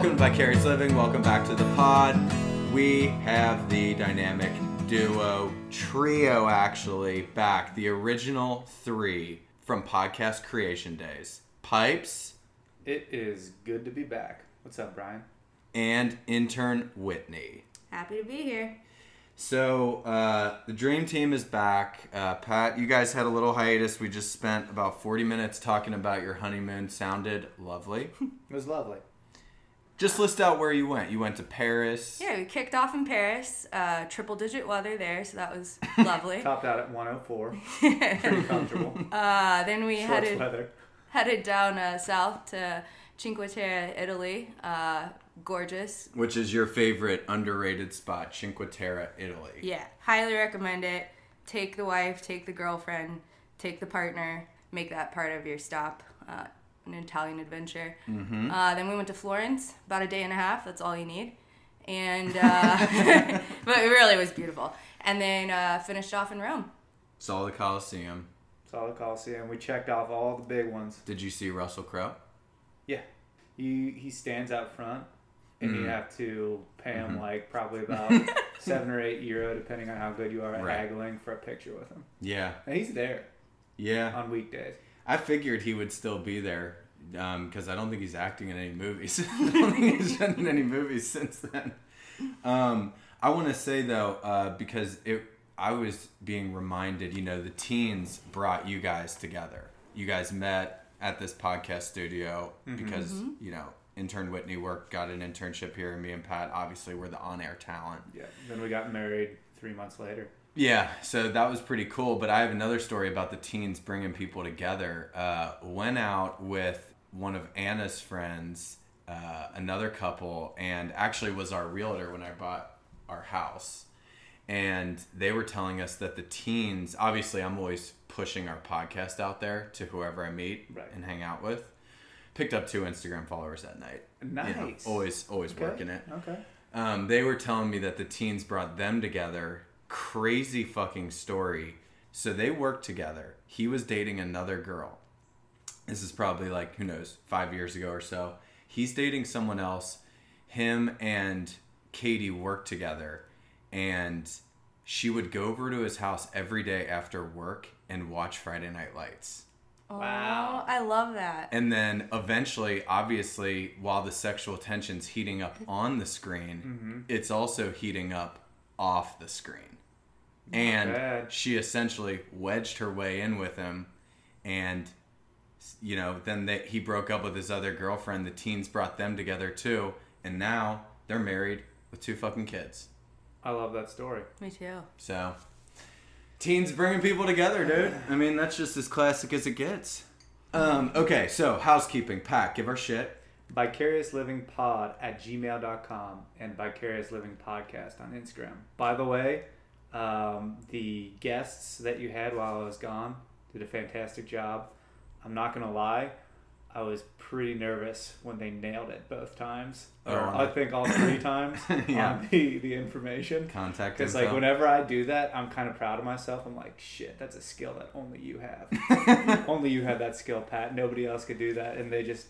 Welcome to Vicarious Living. Welcome back to the pod. We have the dynamic duo, trio actually, back. The original three from podcast creation days Pipes It is good to be back. What's up, Brian? and intern Whitney. Happy to be here. So, uh, the dream team is back. Uh, Pat, you guys had a little hiatus. We just spent about 40 minutes talking about your honeymoon. Sounded lovely. It was lovely. Just list out where you went. You went to Paris. Yeah, we kicked off in Paris. Uh, triple digit weather there, so that was lovely. Topped out at 104. Pretty comfortable. uh, then we Shorts headed weather. headed down uh, south to Cinque Terre, Italy. Uh, gorgeous. Which is your favorite underrated spot, Cinque Terre, Italy. Yeah, highly recommend it. Take the wife, take the girlfriend, take the partner. Make that part of your stop. An Italian adventure. Uh, then we went to Florence, about a day and a half. That's all you need. And uh, but it really was beautiful. And then uh, finished off in Rome. Saw the Coliseum. Saw the Coliseum. We checked off all the big ones. Did you see Russell Crowe? Yeah. He, he stands out front, and you have to pay him like probably about seven or eight euro, depending on how good you are at Right. haggling for a picture with him. Yeah. And he's there Yeah. on weekdays. I figured he would still be there because I don't think he's acting in any movies. I don't think he's done in any movies since then. Um, I want to say though, uh, because it, I was being reminded, you know, the teens brought you guys together. You guys met at this podcast studio because you know intern Whitney worked, got an internship here, and me and Pat obviously were the on-air talent. Yeah. Then we got married three months later. Yeah, so that was pretty cool. But I have another story about the teens bringing people together. Uh, went out with one of Anna's friends, uh, another couple, and actually was our realtor when I bought our house. And they were telling us that the teens, obviously, I'm always pushing our podcast out there to whoever I meet Right. and hang out with. Picked up two Instagram followers that night. You know, Nice. always, always Okay. working it Okay. um, they were telling me that the teens brought them together. Crazy fucking story. So they worked together. He was dating another girl. This is probably like, who knows, five years ago or so. He's dating someone else. Him and Katie worked together. And she would go over to his house every day after work and watch Friday Night Lights. Wow. Oh, I love that. And then eventually, obviously, while the sexual tension's heating up on the screen, Mm-hmm. it's also heating up off the screen. and bad. she essentially wedged her way in with him. And, you know, then that he broke up with his other girlfriend. The teens brought them together too. And now they're married with two fucking kids. I love that story. Me too. So, teens bringing people together, dude. I mean, that's just as classic as it gets. Um, okay, so housekeeping. Pat, give our shit. Vicarious Living Pod at gmail.com and Vicarious Living Podcast on Instagram. By the way, um, the guests that you had while I was gone did a fantastic job. I'm not going to lie, I was pretty nervous when they nailed it both times. Oh, Or I think all three times Yeah. on the, the information. Contact Because like whenever I do that, I'm kind of proud of myself. I'm like, shit, that's a skill that only you have. only you have that skill, Pat. Nobody else could do that, and they just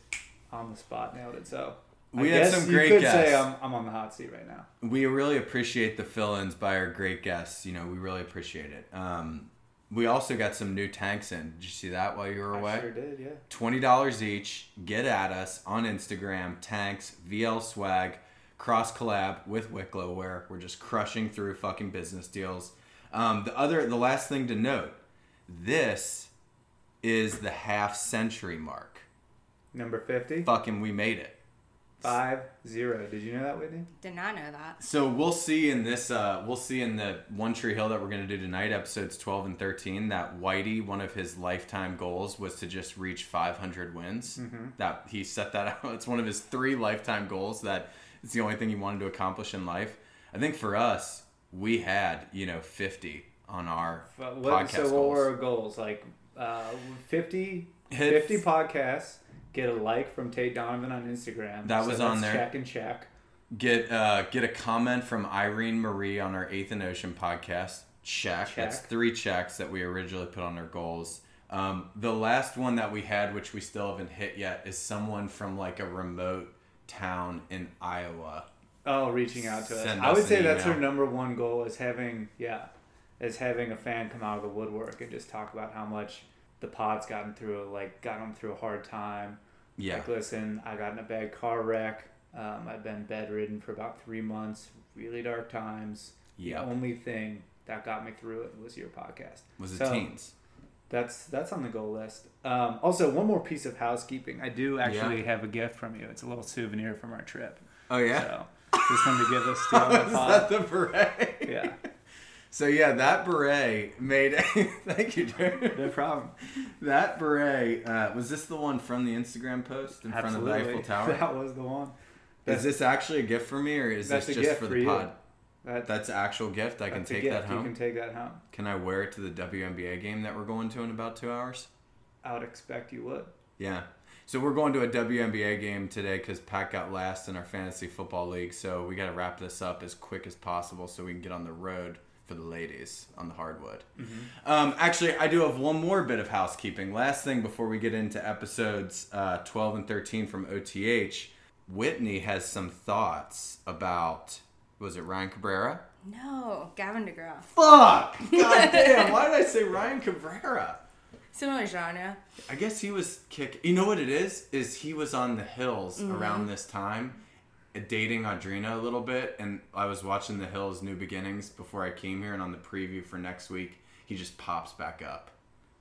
on the spot nailed it. So We I had some you great could guests. say I'm, I'm on the hot seat right now. we really appreciate the fill-ins by our great guests. You know, we really appreciate it. Um, we also got some new tanks in. Did you see that while you were away? I sure did, yeah. twenty dollars each. Get at us on Instagram. Tanks VL Swag cross collab with Wicklow, where we're just crushing through fucking business deals. Um, the other, the last thing to note, this is the half century mark. Number fifty. Fucking, we made it. Five zero. Did you know that, Whitney? Did not know that. So we'll see in this. Uh, we'll see in the One Tree Hill that we're gonna do tonight, episodes twelve and thirteen. That Whitey, one of his lifetime goals was to just reach five hundred wins. That he set that out. It's one of his three lifetime goals. That it's the only thing he wanted to accomplish in life. I think for us, we had you know 50 on our But what, podcast so what goals. were our goals? Like uh, 50, Hit- 50 podcasts. Get a like from Tate Donovan on Instagram. That was on there. Check and check. Get uh, get a comment from Irene Marie on our Eighth and Ocean podcast. Check. Check. That's three checks that we originally put on our goals. Um, the last one that we had, which we still haven't hit yet, is someone from like a remote town in Iowa. Oh, reaching out to us. Send I would say that's email. her number one goal is having yeah, is having a fan come out of the woodwork and just talk about how much the pod's gotten through like got them through a hard time. Yeah. Like, listen, I got in a bad car wreck. Um, I've been bedridden for about three months. Really dark times. Yeah. The only thing that got me through it was your podcast. Was it So- teens? That's that's on the goal list. Um, also, one more piece of housekeeping. I do actually have a gift from you. It's a little souvenir from our trip. Oh yeah. So just wanted to give this to you the Is that the beret? Yeah, So yeah, that beret made. thank you, Jared. no problem. That beret uh, was this the one from the Instagram post in front of the Eiffel Tower? That was the one. Is this actually a gift for me, or is this just for for the you. pod? That, That's an actual gift. I can take gift. that home. You can take that home. Can I wear it to the WNBA game that we're going to in about two hours? I would expect you would. Yeah. So we're going to a WNBA game today because Pat got last in our fantasy football league. So we got to wrap this up as quick as possible so we can get on the road for the ladies on the hardwood. Um, actually, I do have one more bit of housekeeping. Last thing before we get into episodes uh, 12 and 13 from OTH, Whitney has some thoughts about was it Ryan Cabrera? No, Gavin DeGraw. Fuck! God damn! Why did I say Ryan Cabrera? Similar genre. I guess he was kick. You know what it is? Is he was on the hills around this time, dating Audrina a little bit, and I was watching the Hills New Beginnings before I came here, and on the preview for next week, he just pops back up.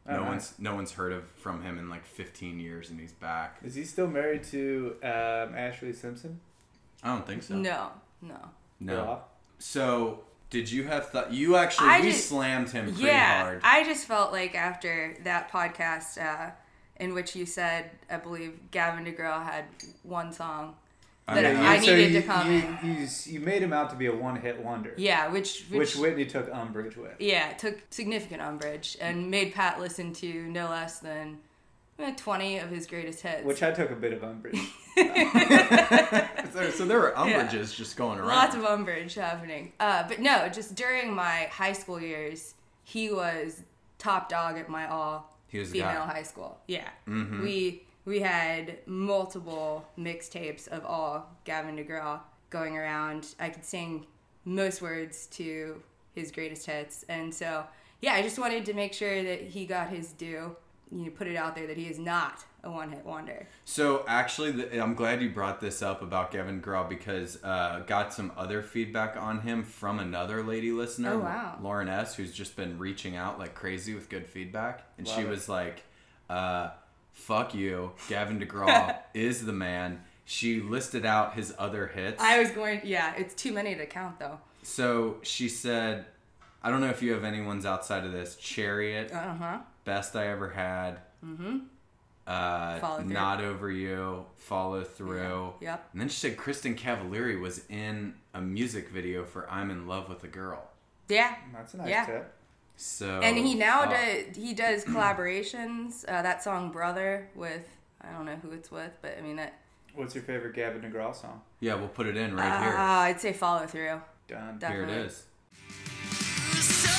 No nice. one's no one's heard of from him in like 15 years, and he's back. Is he still married to um, Ashlee Simpson? I don't think so. No, no. No. Yeah. So did you have thought? You actually I we just- slammed him pretty yeah, hard. I just felt like after that podcast, uh, in which you said, I believe Gavin DeGraw had one song that mean, I So needed you, to come you, in. You, you made him out to be a one-hit wonder. Yeah, which Which which, Whitney took umbrage with. yeah took significant umbrage and made Pat listen to no less than eh, twenty of his greatest hits. Which I took a bit of umbrage. so, so there were umbrages just going around. Lots of umbrage happening. Uh, but no, just during my high school years, he was top dog at my all He was female guy. high school. Yeah, Mhm. we we had multiple mixtapes of all Gavin DeGraw going around. I could sing most words to his greatest hits, and so yeah, I just wanted to make sure that he got his due. You know, put it out there that he is not a one-hit wonder. So actually, the, I'm glad you brought this up about Gavin Graw because uh, got some other feedback on him from another lady listener, Oh, wow. Lauren S, who's just been reaching out like crazy with good feedback, and she it. was like, uh, "Fuck you, Gavin DeGraw is the man." She listed out his other hits. I was going, yeah, it's too many to count though. so she said, "I don't know if you have anyone's outside of this. Chariot, Uh huh. best I ever had." Mm-hmm. Uh, Follow not over you. Follow through. Yep. And then she said Kristin Cavallari was in a music video for "I'm in Love with a Girl." Yeah. That's a nice Yeah. tip. So And he now fuck. does he does collaborations. Uh, that song "Brother" with I don't know who it's with, but I mean that. What's your favorite Gavin DeGraw song? Yeah, we'll put it in Uh, right here. I'd say "Follow Through." Done. That- Here it definitely. is. So,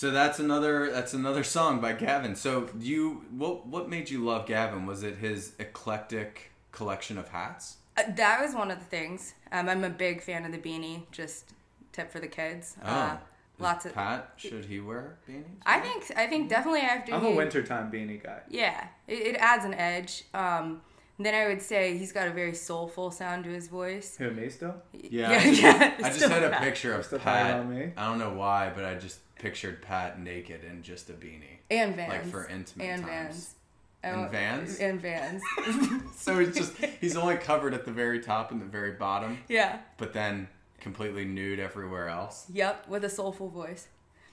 So that's another that's another song by Gavin. So you what what made you love Gavin? Was it his eclectic collection of hats? Uh, that was one of the things. Um, I'm a big fan of the beanie. Just tip for the kids. Uh, Oh. lots of. Pat should he wear beanies? I think I think definitely after I'm he, a wintertime beanie guy. Yeah, it, it adds an edge. Um, then I would say he's got a very soulful sound to his voice. Who, me still? Yeah, Yeah, I just, yeah, I just had a Pat. picture of Still talking Pat. about me? I don't know why, but I just pictured Pat naked in just a beanie. And Vans. Like for intimate and times. Vans. And won't- Vans? And Vans. So he's just he's only covered at the very top and the very bottom, yeah. but then completely nude everywhere else. Yep. With a soulful voice.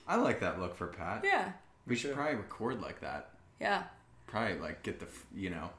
I like that look for Pat. Yeah. we should sure. probably record like that. Yeah. Probably like get the you know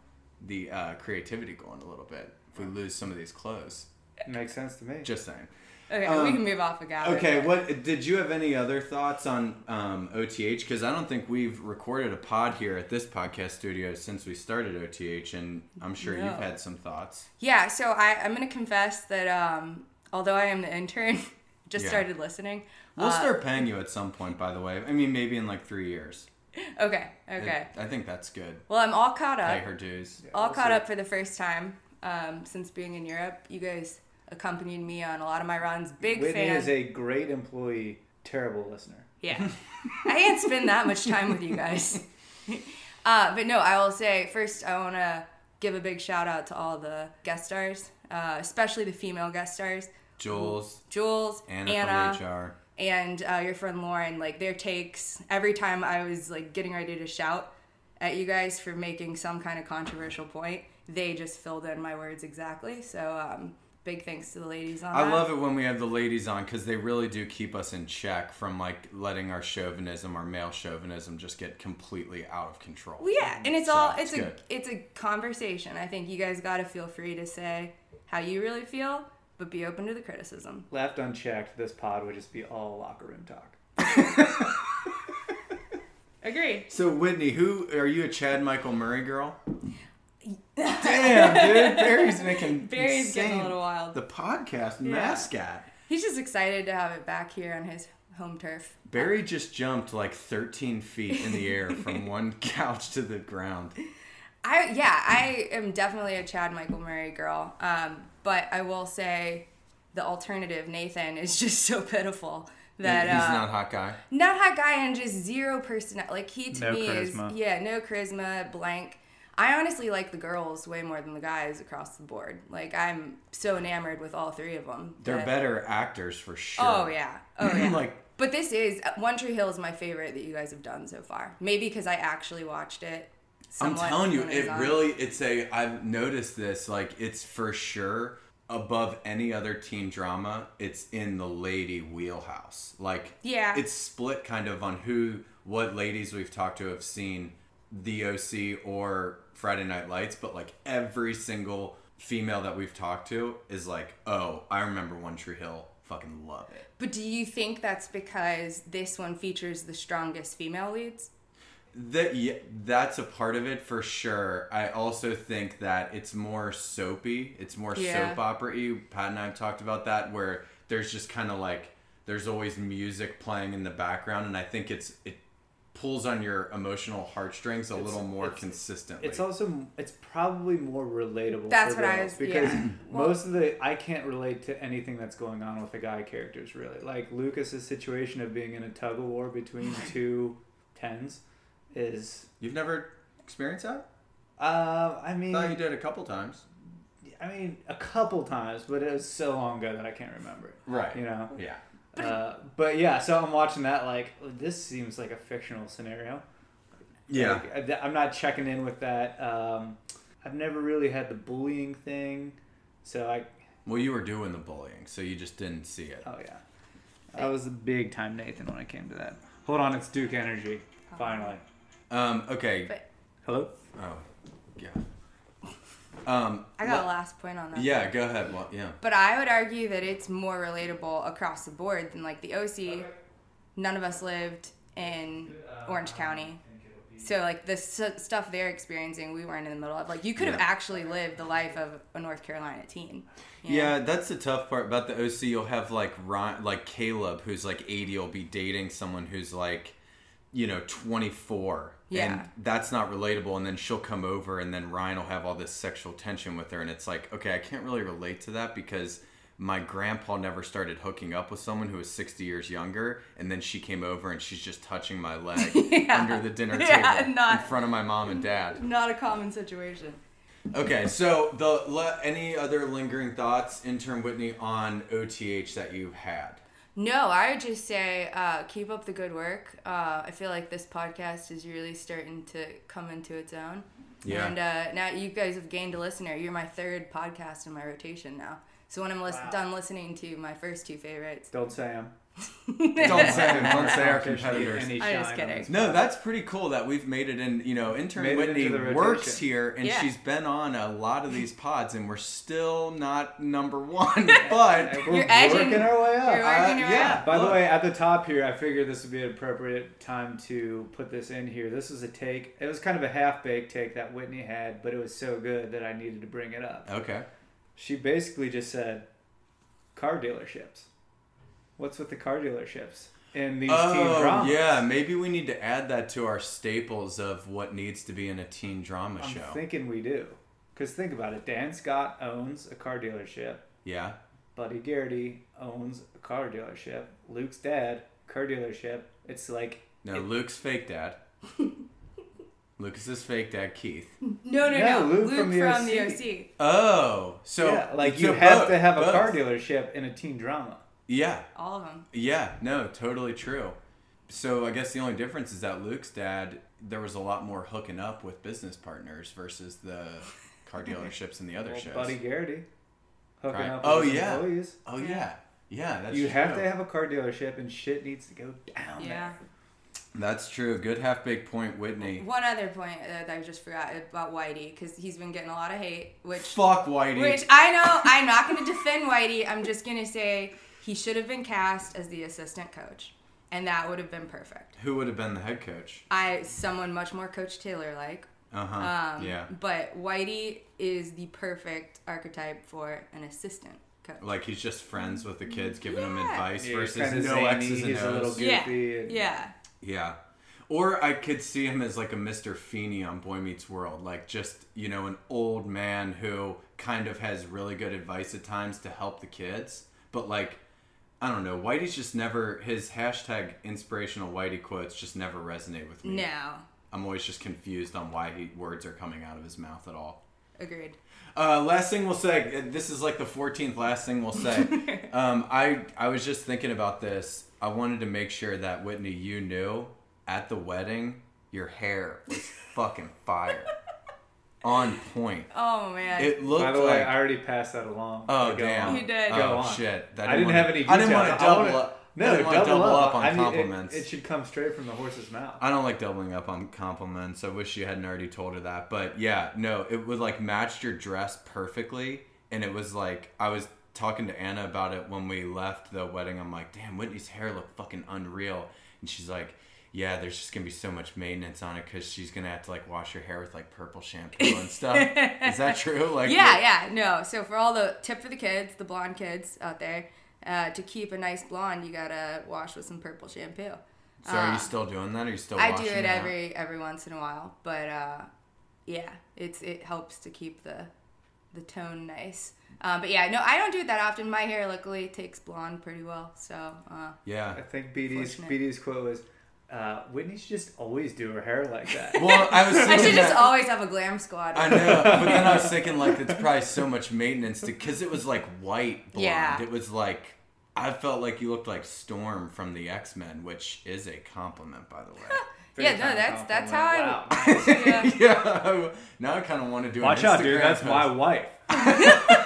the uh, creativity going a little bit. If we lose some of these clothes, Makes sense to me. just saying. Okay, Um, we can move off of Gavin. Okay, what did you have any other thoughts on um, OTH? Because I don't think we've recorded a pod here at this podcast studio since we started OTH, and I'm sure No. you've had some thoughts. Yeah, so I, I'm going to confess that um, although I am the intern, just Yeah. started listening. We'll Uh, start paying you at some point, by the way. I mean, maybe in like three years. Okay, okay. I think that's good. Well, I'm all caught Pay up. her dues. Yeah, all we'll caught see. up for the first time um, since being in Europe. You guys accompanied me on a lot of my runs. Big Whitney fan. is a great employee, terrible listener. Yeah. I can't spend that much time with you guys. uh, but no, I will say first, I want to give a big shout out to all the guest stars, uh, especially the female guest stars. Jules, Jules, Anna, Anna, from HR. and uh, your friend Lauren, like their takes every time I was like getting ready to shout at you guys for making some kind of controversial point, they just filled in my words exactly. So um, big thanks to the ladies on I that. love it when we have the ladies on because they really do keep us in check from like letting our chauvinism, our male chauvinism, just get completely out of control. Well, yeah, and it's So, all it's it's, a good. it's a conversation. I think you guys got to feel free to say how you really feel, but be open to the criticism. Left unchecked, this pod would just be all locker room talk. Agree. So Whitney, who are you a Chad Michael Murray girl? Damn, dude, Barry's making Barry's getting a little wild. The podcast Yeah. mascot. He's just excited to have it back here on his home turf. Barry just jumped like 13 feet in the air from one couch to the ground. I yeah, I am definitely a Chad Michael Murray girl. Um, but I will say the alternative Nathan is just so pitiful that He's uh, not hot guy. not hot guy and just zero personality. Like he to No me charisma. is yeah, no charisma, blank. I honestly like the girls way more than the guys across the board. Like I'm so enamored with all three of them. They're that- better actors for sure. Oh yeah, oh yeah. like But this is uh, One Tree Hill is my favorite that you guys have done so far. Maybe because I actually watched it. I'm telling you, it on. really it's a I've noticed this like it's for sure above any other teen drama, it's in the lady wheelhouse. Like Yeah. it's split kind of on who what ladies we've talked to have seen the OC or Friday Night Lights, but like every single female that we've talked to is like, "Oh, I remember One Tree Hill. Fucking love it." But do you think that's because this one features the strongest female leads? That yeah, that's a part of it for sure. I also think that it's more soapy. It's more Yeah. soap opera-y. Pat and I have talked about that, where there's just kind of like there's always music playing in the background, and I think it's it pulls on your emotional heartstrings a It's- little more it's- consistently. It's also it's probably more relatable. That's for what I was- because yeah. Well- most of the I can't relate to anything that's going on with the guy characters really. Like Lucas's situation of being in a tug of war between two tens is. You've never experienced that? Uh, I I mean, thought you did a couple times. I mean, a couple times, but it was so long ago that I can't remember. it, Right. You know. Yeah. Uh, but yeah, so I'm watching that like this seems like a fictional scenario. Yeah. Like, I- I'm not checking in with that. Um, I've never really had the bullying thing, so I. Well, you were doing the bullying, so you just didn't see it. Oh yeah, I was a big time Nathan when it came to that. Hold on, it's Duke Energy. Finally. Um. Okay. But Hello. Oh. Yeah. Um. I got le- a last point on that. Yeah. Go ahead. Well, yeah. But I would argue that it's more relatable across the board than like the OC. None of us lived in Orange County. So like the s- stuff they're experiencing, we weren't in the middle of. Like you could have Yeah. actually lived the life of a North Carolina teen. you know? Yeah, that's the tough part about the OC. You'll have like Ryan, like Caleb, who's like 80, will be dating someone who's like, you know, 24. Yeah. And that's not relatable. And then she'll come over, and then Ryan will have all this sexual tension with her. And it's like, okay, I can't really relate to that because my grandpa never started hooking up with someone who was 60 years younger. And then she came over and she's just touching my leg Yeah. under the dinner Yeah, table not- in front of my mom and dad. Not a common situation. Okay, so the any other lingering thoughts, intern Whitney, on OTH that you've had? No, I would just say uh, keep up the good work. Uh, I feel like this podcast is really starting to come into its own. Yeah. And uh, now you guys have gained a listener. You're my third podcast in my rotation now. So when I'm lis- Wow. done listening to my first two favorites, Don't say them. Don't say. Don't say our competitors. I'm just kidding. No, that's pretty cool that we've made it in. You know, intern Made Whitney works here, and Yeah. she's been on a lot of these pods, and we're still not number one. But we're You're edging- working our way up. you're working your way yeah. up. By the way, at the top here, I figured this would be an appropriate time to put this in here. This is a take. It was kind of a half baked take that Whitney had, but it was so good that I needed to bring it up. okay, She basically just said, car dealerships. What's with the car dealerships in these teen oh dramas? yeah, maybe we need to add that to our staples of what needs to be in a teen drama show. I'm thinking we do. Because think about it. Dan Scott owns a car dealership. yeah, Buddy Garrity owns a car dealership. Luke's dad, car dealership. It's like no, It- Luke's fake dad. Lucas's fake dad, Keith. no, no, No, no, Luke Luke, from from, the the OC. OC. Oh, so yeah, like so you have both- to have a both. car dealership in a teen drama. Yeah, All of them. Yeah, no, totally true. So I guess the only difference is that Luke's dad, there was a lot more hooking up with business partners versus the car dealerships and the other Well, shows. Buddy Garrity hooking Right. up Oh, with his yeah. employees. Oh yeah, yeah, Yeah, that's you true. have to have a car dealership, and shit needs to go down Yeah. That's true. Good half baked point, Whitney. One other point uh, that I just forgot about Whitey because he's been getting a lot of hate, which Fuck Whitey. Which I know I'm not going to defend Whitey. I'm just going to say he should have been cast as the assistant coach, and that would have been perfect. Who would have been the head coach? I someone much more Coach Taylor like. Uh huh. Um, yeah. But Whitey is the perfect archetype for an assistant coach. Like he's just friends with the kids, giving them advice Yeah, versus kinda no zany, X's and he's a little O's. yeah, and- yeah. Yeah. Or I could see him as like a Mr. Feeney on Boy Meets World, like just, you know, an old man who kind of has really good advice at times to help the kids. But like, I don't know, Whitey's just never, his hashtag inspirational Whitey quotes just never resonate with me. No, I'm always just confused on why he, words are coming out of his mouth at all. agreed. Uh, last thing we'll say. This is like the 14th last thing we'll say. um, I I was just thinking about this. I wanted to make sure that Whitney, you knew at the wedding, your hair was fucking fire, on point. Oh man. It looked By the way, like. I already passed that along. oh go damn! on. You did. Oh Go on. shit! That I didn't wanna- have any. I didn't want to double wanna- up. No, I didn't want double, to double up, up. on I mean, it- compliments. It, should come straight from the horse's mouth. I don't like doubling up on compliments. I wish you hadn't already told her that. But yeah, no, it would like matched your dress perfectly. And it was like, I was talking to Anna about it when we left the wedding. I'm like, damn, Whitney's hair looked fucking unreal. And she's like, yeah, there's just gonna be so much maintenance on it because she's gonna have to like wash her hair with like purple shampoo and stuff. Is that true? Like, yeah, yeah, no. So for all the tip for the kids, the blonde kids out there, uh, to keep a nice blonde, you gotta wash with some purple shampoo. So are Uh, you still doing that? Or are you still? I do it that? every every once in a while, but uh, yeah, it's it helps to keep the the tone nice. Uh, but yeah, no, I don't do it that often. My hair luckily takes blonde pretty well, so uh, Yeah. I think BD's Fortunate. BD's quote was, uh, "Whitney should just always do her hair like that." Well, I was. I thinking should just always have a glam squad. I know, but then I was thinking like it's probably so much maintenance because it was like white blonde. Yeah. It was like I felt like you looked like Storm from the X Men, which is a compliment, by the way. yeah, no, time that's that's compliment. how I. Wow. Yeah. yeah. Now I kind of want to do. Watch an out, dude. Instagram That's my wife.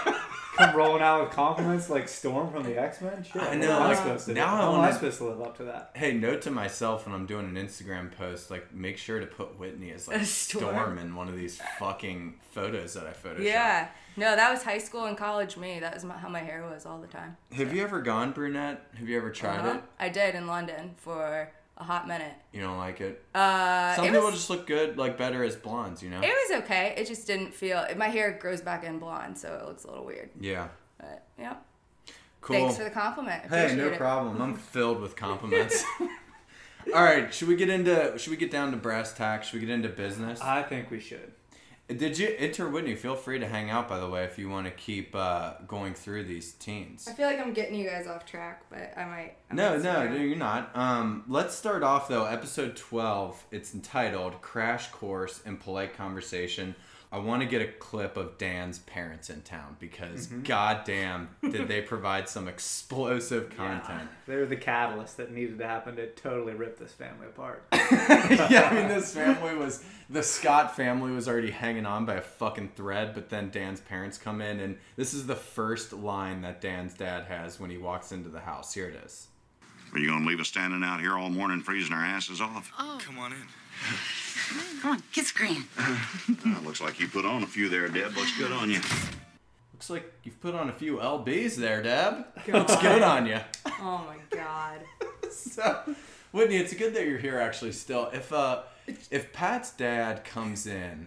Come rolling out with compliments like Storm from the X Men. Shit, I know, am I now I'm I wanna- supposed to live up to that? Hey, note to myself when I'm doing an Instagram post, like make sure to put Whitney as like A Storm. Storm in one of these fucking photos that I photoshopped. Yeah, no, that was high school and college me. That was my, how my hair was all the time. Have you ever gone brunette? Have you ever tried Uh-huh. it? I did in London for a hot minute. You don't like it? Uh, Some it people was, just look good, like better as blondes, you know? It was okay. It just didn't feel. My hair grows back in blonde, so it looks a little weird. yeah. But yeah. Cool. Thanks for the compliment. Hey, no it. problem. I'm filled with compliments. All right, should we get into? Should we get down to brass tacks? Should we get into business? I think we should. Did you enter Whitney? Feel free to hang out, by the way, if you want to keep uh, going through these teens. I feel like I'm getting you guys off track, but I might. I No, might no, no, you're not. Um, let's start off though. Episode twelve. It's entitled "Crash Course in Polite Conversation." I want to get a clip of Dan's parents in town because Mm-hmm. goddamn did they provide some explosive content. They're the catalyst that needed to happen to totally rip this family apart. yeah, I mean this family was the Scott family was already hanging on by a fucking thread, but then Dan's parents come in and this is the first line that Dan's dad has when he walks into the house. Here it is. Are you gonna leave us standing out here all morning freezing our asses off? Oh. Come on in. Come on, get screen. Uh, looks like you put on a few there, Deb. Looks good on you. Looks like you've put on a few LBs there, Deb. Looks good on you. Oh my god. so, Whitney, it's good that you're here actually still. If uh if Pat's dad comes in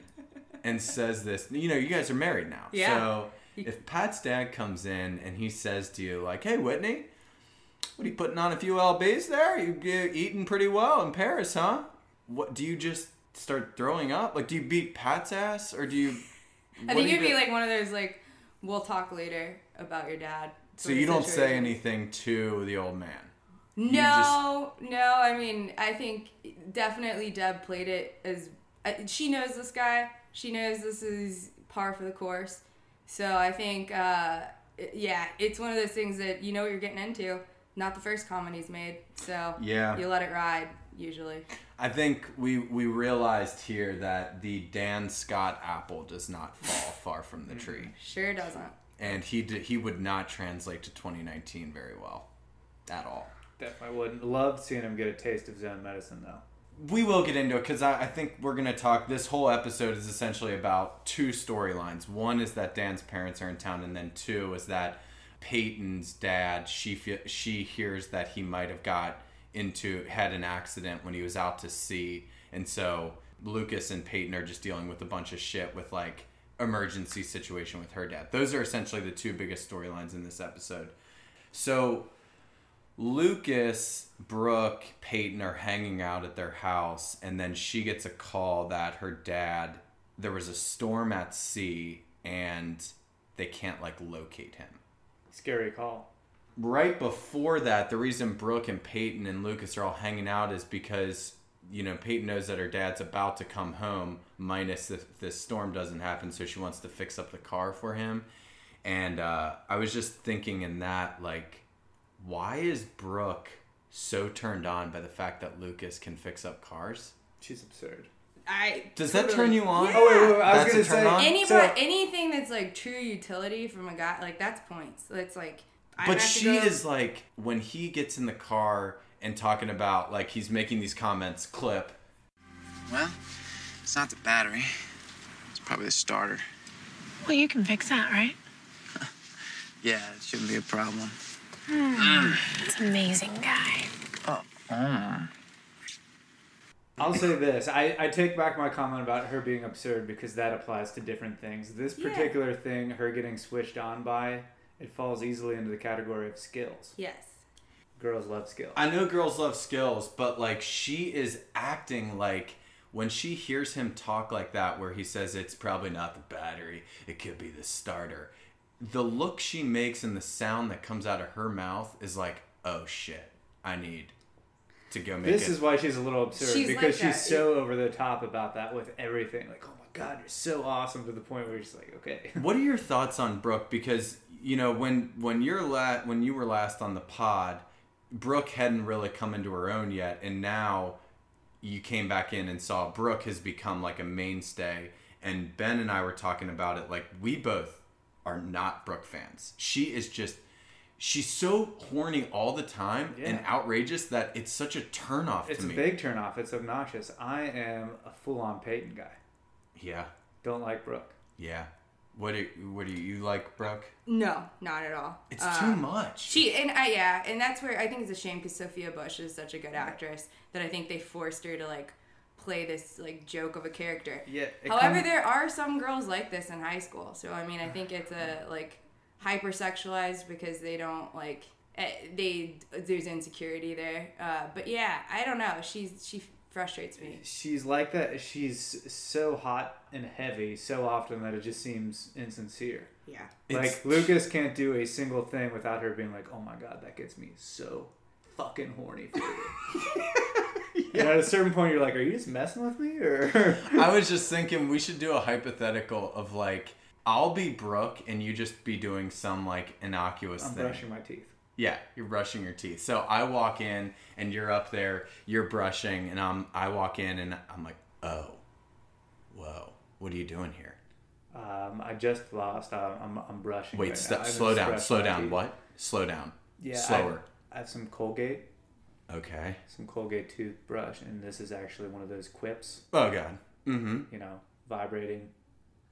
and says this, you know, you guys are married now. Yeah. So if Pat's dad comes in and he says to you like, "Hey, Whitney, what are you putting on a few lbs there? You you eating pretty well in Paris, huh? What do you just start throwing up? Like, do you beat Pat's ass or do you? I think you it'd be like one of those like, we'll talk later about your dad. So you don't say anything to the old man. No, no. I mean, I think definitely Deb played it as uh, she knows this guy. She knows this is par for the course. So I think, uh, yeah, it's one of those things that you know what you're getting into. Not the first comment he's made, so Yeah. you let it ride usually. I think we we realized here that the Dan Scott apple does not fall far from the mm-hmm. tree, Sure doesn't. and he did, he would not translate to 2019 very well, at all. Definitely wouldn't. Love seeing him get a taste of his own medicine, though. We will get into it because I, I think we're gonna talk. This whole episode is essentially about two storylines. One is that Dan's parents are in town, and then two is that Peyton's dad. She fe- she hears that he might have got into had an accident when he was out to sea, and so Lucas and Peyton are just dealing with a bunch of shit with like emergency situation with her dad. Those are essentially the two biggest storylines in this episode. So Lucas, Brooke, Peyton are hanging out at their house, and then she gets a call that her dad, there was a storm at sea, and they can't like locate him. Scary call. Right before that, the reason Brooke and Peyton and Lucas are all hanging out is because, you know, Peyton knows that her dad's about to come home, minus if this storm doesn't happen, so she wants to fix up the car for him. And uh, I was just thinking in that, like, why is Brooke so turned on by the fact that Lucas can fix up cars? She's absurd. I Does that turn you on? Yeah. Oh wait, wait, wait, I was That's a gonna say? Any so- anything that's like true utility from a guy like that's points. It's like I But she go- is like when he gets in the car and talking about like he's making these comments clip Well, it's not the battery. It's probably the starter. Well, you can fix that, right? Yeah, it shouldn't be a problem. Hmm, it's amazing guy. Oh, hmm. I'll say this. I, I take back my comment about her being absurd because that applies to different things. This Yeah. particular thing, her getting switched on by, it falls easily into the category of skills. yes. Girls love skills. I know girls love skills, but like she is acting like when she hears him talk like that, where he says it's probably not the battery, it could be the starter. The look she makes and the sound that comes out of her mouth is like, oh shit, I need to go make This it. is why she's a little absurd She's because like she's that. so over the top about that with everything. Like, oh my god, you're so awesome to the point where you're just like, okay. What are your thoughts on Brooke? Because you know when when you're la- when you were last on the pod, Brooke hadn't really come into her own yet, and now you came back in and saw Brooke has become like a mainstay. And Ben and I were talking about it. Like we both are not Brooke fans. She is just she's so horny all the time and outrageous that it's such a turnoff It's to a big turnoff. It's obnoxious. I am a full on Peyton guy. Yeah, Don't like Brooke. yeah. What do what do you, you like, Brooke? No, not at all. It's Uh, too much. She and I yeah, and that's where I think it's a shame because Sophia Bush is such a good actress that I think they forced her to like play this like joke of a character. Yeah, it However, come- there are some girls like this in high school, so I mean, I think it's a like hypersexualized because they don't like eh, they there's insecurity there. Uh, but yeah, I don't know. She's she frustrates me. She's like that. She's so hot and heavy so often that it just seems insincere. Yeah. It's- like Lucas can't do a single thing without her being like, "Oh my god, that gets me so fucking horny for you." And at a certain point, you're like, "Are you just messing with me?" Or I was just thinking we should do a hypothetical of like I'll be Brooke and you just be doing some like innocuous thing. I'm thing. brushing my teeth. Yeah, you're brushing your teeth. So I walk in and you're up there, you're brushing, and I'm I walk in and I'm like, oh, whoa, what are you doing here? Um, I just lost. Uh, I'm, I'm brushing. Wait, right stop, now. Slow down, slow down. teeth. What? Slow down. Yeah, slower. I, I have some Colgate, Okay. some Colgate toothbrush, and this is actually one of those quips. Oh god. Mm-hmm. You know, vibrating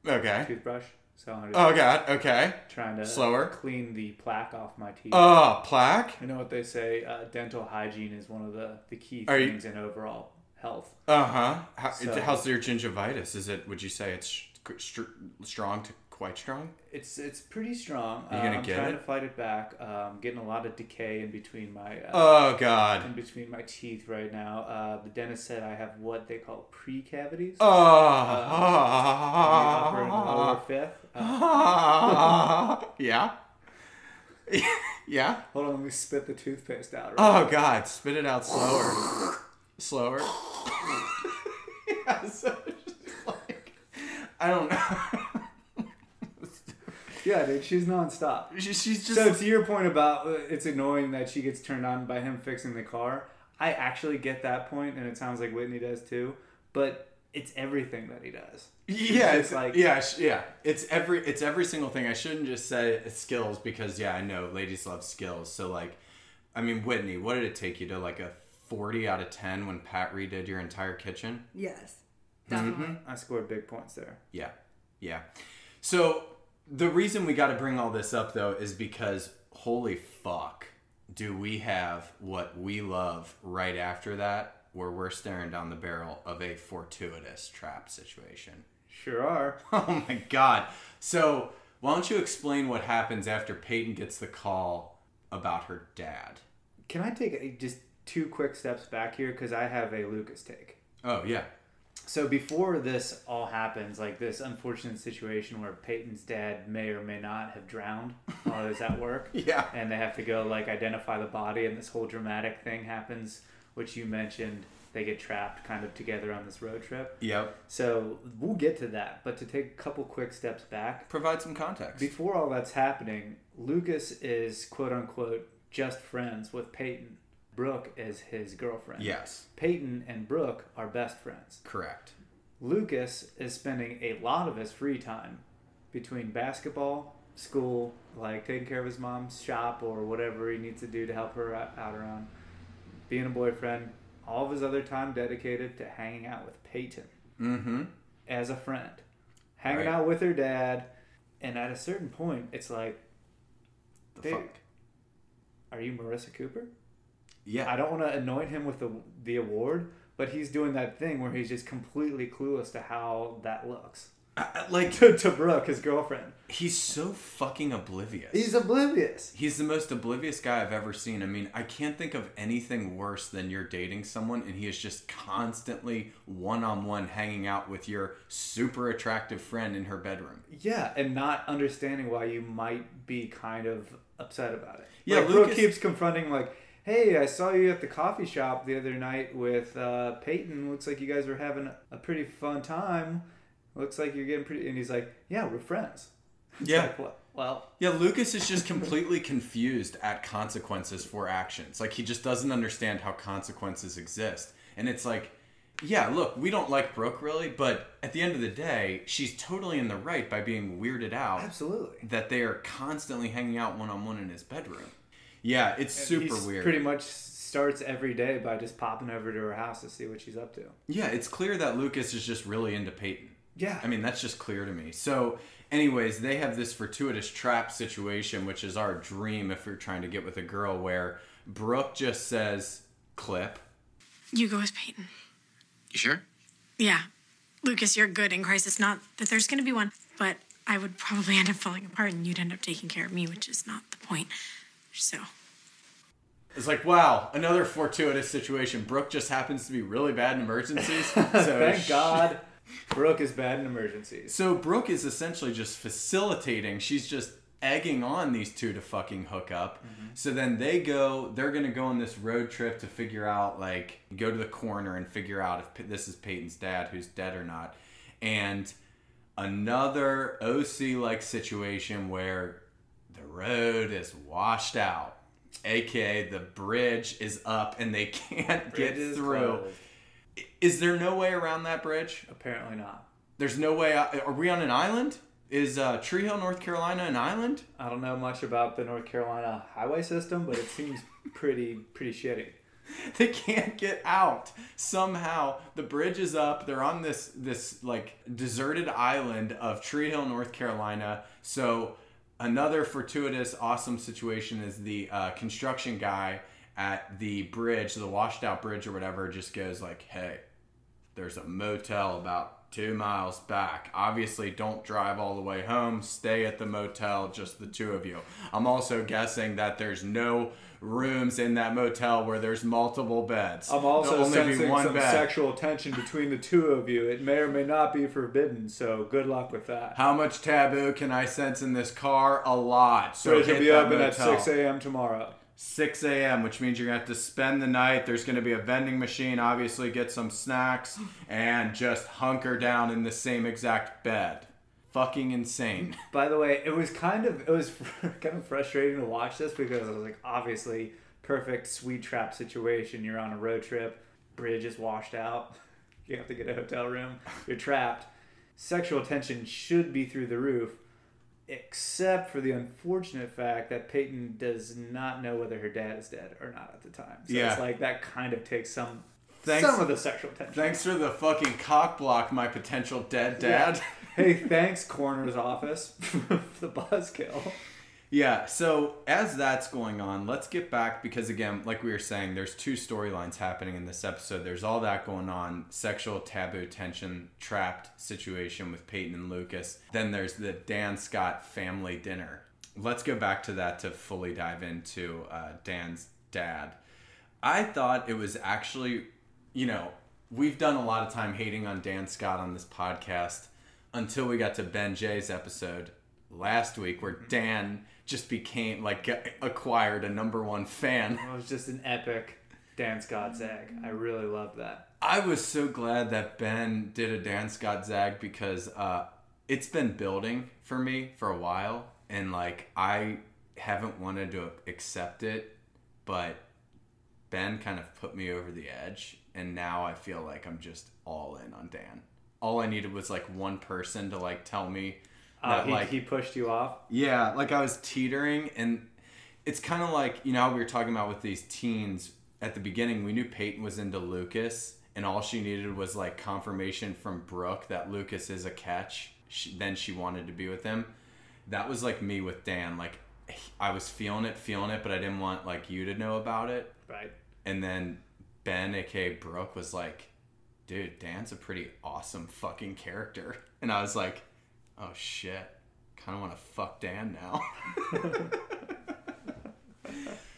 Okay. toothbrush. So I'm Oh god. Okay. trying to slower. clean the plaque off my teeth. Oh, plaque. You know what they say? Uh, dental hygiene is one of the, the key Are you- things in overall health. Uh huh. How, So- how's your gingivitis? Is it? Would you say it's str- str- strong to quite strong? It's it's pretty strong. You Uh, gonna I'm get trying it? to fight it back. Um, getting a lot of decay in between my uh, Oh god. in between my teeth right now. Uh, the dentist said I have what they call pre-cavities. Oh. on the upper and lower fifth. Uh, yeah. yeah. hold on, let me spit the toothpaste out. Oh god, spit it out slower. slower. yeah, so like I don't know. Yeah, dude, she's nonstop. She- She's just So to your point about uh, it's annoying that she gets turned on by him fixing the car, I actually get that point, and it sounds like Whitney does too. But it's everything that he does. yeah, It's it's like- like yeah, yeah. It's every it's every single thing. I shouldn't just say skills because yeah, I know ladies love skills. So like, I mean, Whitney, what did it take you to like a forty out of ten when Pat redid your entire kitchen? Yes. Mm-hmm. Definitely. I scored big points there. Yeah. Yeah. So the reason we got to bring all this up though is because holy fuck, do we have what we love right after that where we're staring down the barrel of a fortuitous trap situation. Sure are. Oh my god. So, why don't you explain what happens after Peyton gets the call about her dad? Can I take a, just two quick steps back here because I have a Lucas take. Oh, yeah. So before this all happens, like this unfortunate situation where Peyton's dad may or may not have drowned while he was at work. Yeah. And they have to go like identify the body and this whole dramatic thing happens, which you mentioned. They get trapped kind of together on this road trip. Yep. So we'll get to that. But to take a couple quick steps back, Provide some context. before all that's happening, Lucas is quote unquote just friends with Peyton. Brooke is his girlfriend. yes. Peyton and Brooke are best friends. Correct. Lucas is spending a lot of his free time between basketball, school, like taking care of his mom's shop or whatever he needs to do to help her out around, being a boyfriend, all of his other time dedicated to hanging out with Peyton Mm-hmm. as a friend, hanging Right. out with her dad. And at a certain point, it's like, The fuck? are you Marissa Cooper? Yeah. I don't want to anoint him with the the award, but he's doing that thing where he's just completely clueless to how that looks. Like, To, to Brooke, his girlfriend. he's so fucking oblivious. He's oblivious. He's the most oblivious guy I've ever seen. I mean, I can't think of anything worse than you're dating someone and he is just constantly one on one hanging out with your super attractive friend in her bedroom. Yeah, and not understanding why you might be kind of upset about it. Yeah, like, Brooke keeps confronting like, "Hey, I saw you at the coffee shop the other night with uh, Peyton. Looks like you guys were having a pretty fun time. Looks like you're getting pretty." And he's like, "Yeah, we're friends." It's Yeah. like, well, well, Yeah, Lucas is just completely confused at consequences for actions. Like, he just doesn't understand how consequences exist. And it's like, yeah, look, we don't like Brooke really, but at the end of the day, she's totally in the right by being weirded out absolutely. that they are constantly hanging out one on one in his bedroom. Yeah, it's super He's weird. Pretty much starts every day by just popping over to her house to see what she's up to. Yeah, it's clear that Lucas is just really into Peyton. Yeah. I mean, that's just clear to me. So, anyways, they have this fortuitous trap situation, which is our dream if we're trying to get with a girl, where Brooke just says, clip. You go with Peyton. You sure? Yeah. Lucas, you're good in crisis. Not that there's going to be one, but I would probably end up falling apart and you'd end up taking care of me, which is not the point. So, It's like, wow, another fortuitous situation. Brooke just happens to be really bad in emergencies. So Thank God, Brooke is bad in emergencies. So Brooke is essentially just facilitating. She's just egging on these two to fucking hook up. Mm-hmm. So then they go, they're going to go on this road trip to figure out, like, go to the coroner and figure out if this is Peyton's dad who's dead or not. And another OC like situation where the road is washed out, aka the bridge is up and they can't get is through. closed. Is there no way around that bridge? Apparently not. There's no way. Are we on an island? Is uh, Tree Hill, North Carolina, an island? I don't know much about the North Carolina highway system, but it seems pretty pretty shitty. They can't get out. Somehow the bridge is up. They're on this this like deserted island of Tree Hill, North Carolina. So another fortuitous, awesome situation is the uh, construction guy at the bridge, the washed out bridge or whatever, just goes like, "Hey, there's a motel about two miles back. Obviously, don't drive all the way home. Stay at the motel, just the two of you. I'm also guessing that there's no rooms in that motel where there's multiple beds. I'm also There'll only be sensing one some bed. sexual tension between the two of you. It may or may not be forbidden, so good luck with that. How much taboo can I sense in this car? A lot. So Bridge will be open at 6 a.m. tomorrow. 6 a.m., which means you're to have to spend the night. There's going to be a vending machine, obviously, get some snacks, and just hunker down in the same exact bed. Fucking insane. By the way, it was kind of it was kind of frustrating to watch this because it was like obviously perfect sweet trap situation. You're on a road trip, bridge is washed out, you have to get a hotel room, you're trapped. Sexual tension should be through the roof, except for the unfortunate fact that Peyton does not know whether her dad is dead or not at the time. So Yeah. it's like that kind of takes some Thanks- some of the sexual tension. Thanks for the fucking cock block, my potential dead dad. Hey, thanks, coroner's office, for the buzzkill. Yeah, so as that's going on, let's get back because again, like we were saying, there's two storylines happening in this episode. There's all that going on, sexual taboo tension, trapped situation with Peyton and Lucas. Then there's the Dan Scott family dinner. Let's go back to that to fully dive into uh, Dan's dad. I thought it was actually, you know, we've done a lot of time hating on Dan Scott on this podcast until we got to Ben Jay's episode last week where Dan just became like acquired a number one fan. It was just an epic Dan Scott zag. I really loved that. I was so glad that Ben did a Dan Scott zag because uh, it's been building for me for a while, and like I haven't wanted to accept it, but Ben kind of put me over the edge, and now I feel like I'm just all in on Dan. All I needed was like one person to like tell me Uh, that he, like he pushed you off. yeah, like I was teetering, and it's kind of like you know how we were talking about with these teens at the beginning. We knew Peyton was into Lucas, and all she needed was like confirmation from Brooke that Lucas is a catch. She, then she wanted to be with him. That was like me with Dan. Like I was feeling it, feeling it, but I didn't want like you to know about it. Right. And then Ben, aka Brooke, was like, "Dude, Dan's a pretty awesome fucking character," and I was like, "Oh shit." kind of want to fuck Dan now.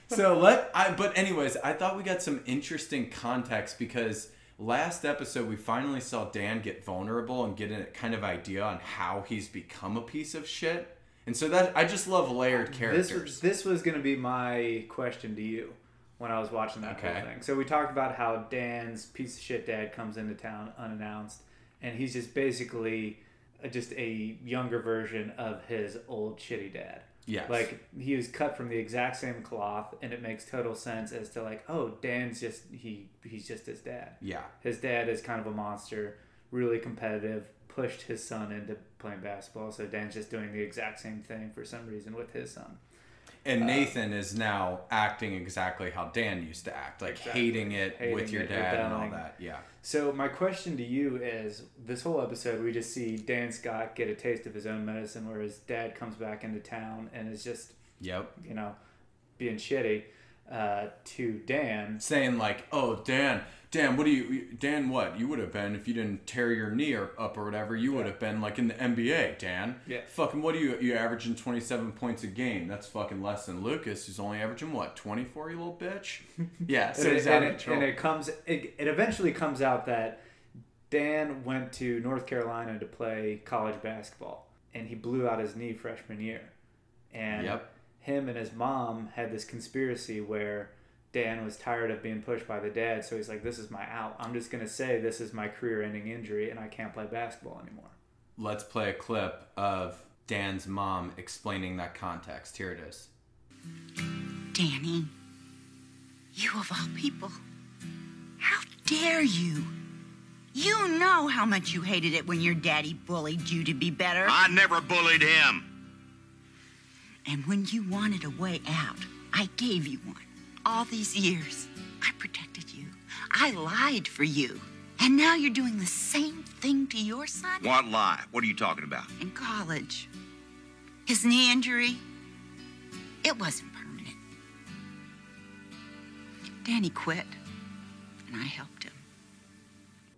so let I but anyways, I thought we got some interesting context because last episode we finally saw Dan get vulnerable and get a kind of idea on how he's become a piece of shit. And so that I just love layered characters. This was, this was going to be my question to you when I was watching that Okay. whole thing. So we talked about how Dan's piece of shit dad comes into town unannounced, and he's just basically just a younger version of his old shitty dad. Yes. Like he was cut from the exact same cloth, and it makes total sense as to like, oh, Dan's just he he's just his dad. yeah. His dad is kind of a monster, really competitive, pushed his son into playing basketball. So Dan's just doing the exact same thing for some reason with his son. And uh, Nathan is now acting exactly how Dan used to act, like Exactly. hating it Hating with your it, dad and all that. Yeah. So my question to you is: This whole episode, we just see Dan Scott get a taste of his own medicine, where his dad comes back into town and is just, Yep. you know, being shitty uh, to Dan. saying like, "Oh, Dan, Dan, what do you, Dan? What you would have been if you didn't tear your knee or, up or whatever? You would have been like in the NBA, Dan. Yeah. Fucking what are you? You averaging twenty seven points a game? That's fucking less than Lucas, who's only averaging what twenty four. You little bitch. Yeah. So and, he's it, and, it, and it comes. It, it eventually comes out that Dan went to North Carolina to play college basketball, and he blew out his knee freshman year. and Yep. Him and his mom had this conspiracy where Dan was tired of being pushed by the dad, so he's like, "This is my out. I'm just gonna say this is my career-ending injury, and I can't play basketball anymore." Let's play a clip of Dan's mom explaining that context. Here it is. Danny, you of all people, how dare you? You know how much you hated it when your daddy bullied you to be better. I never bullied him. And when you wanted a way out, I gave you one. All these years, I protected you. I lied for you. And now you're doing the same thing to your son What lie? What are you talking about? in college. His knee injury, it wasn't permanent. Danny quit, and I helped him.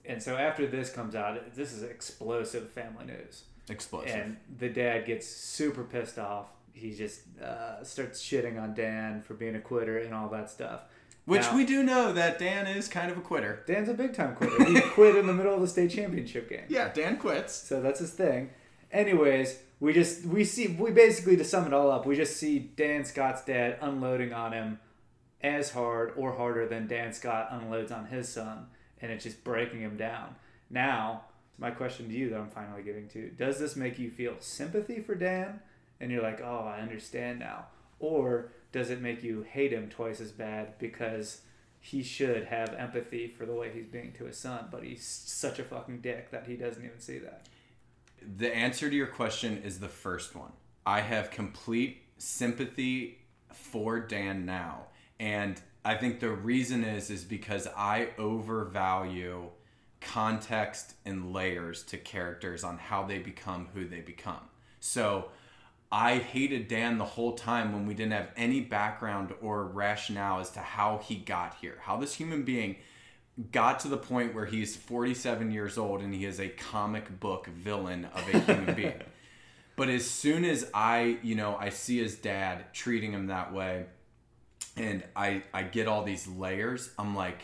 And so after this comes out, this is explosive family news. Explosive. And the dad gets super pissed off. He just uh, starts shitting on Dan for being a quitter and all that stuff. Which Now- we do know that Dan is kind of a quitter. Dan's a big time quitter. He quit in the middle of the state championship game. Yeah, Dan quits. So that's his thing. Anyways, we just we see we basically to sum it all up, we just see Dan Scott's dad unloading on him as hard or harder than Dan Scott unloads on his son, and it's just breaking him down. Now, my question to you that I'm finally getting to: Does this make you feel sympathy for Dan, and you're like, oh, I understand now, or does it make you hate him twice as bad because he should have empathy for the way he's being to his son, but he's such a fucking dick that he doesn't even see that. The answer to your question is the first one. I have complete sympathy for Dan now. And I think the reason is is because I overvalue context and layers to characters on how they become who they become. So I hated Dan the whole time when we didn't have any background or rationale as to how he got here. How this human being got to the point where he's 47 years old and he is a comic book villain of a human being. But as soon as I, you know, I see his dad treating him that way and I I get all these layers, I'm like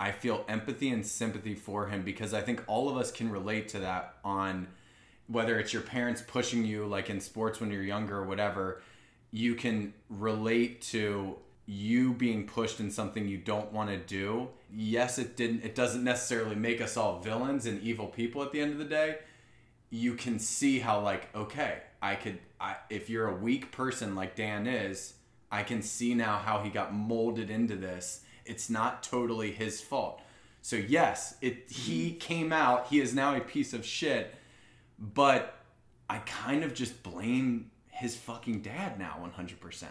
I feel empathy and sympathy for him because I think all of us can relate to that on whether it's your parents pushing you like in sports when you're younger or whatever, you can relate to you being pushed in something you don't want to do. Yes, it didn't it doesn't necessarily make us all villains and evil people at the end of the day. You can see how like okay, I could I if you're a weak person like Dan is, I can see now how he got molded into this. It's not totally his fault. So yes, it he came out, he is now a piece of shit, but I kind of just blame his fucking dad now 100%.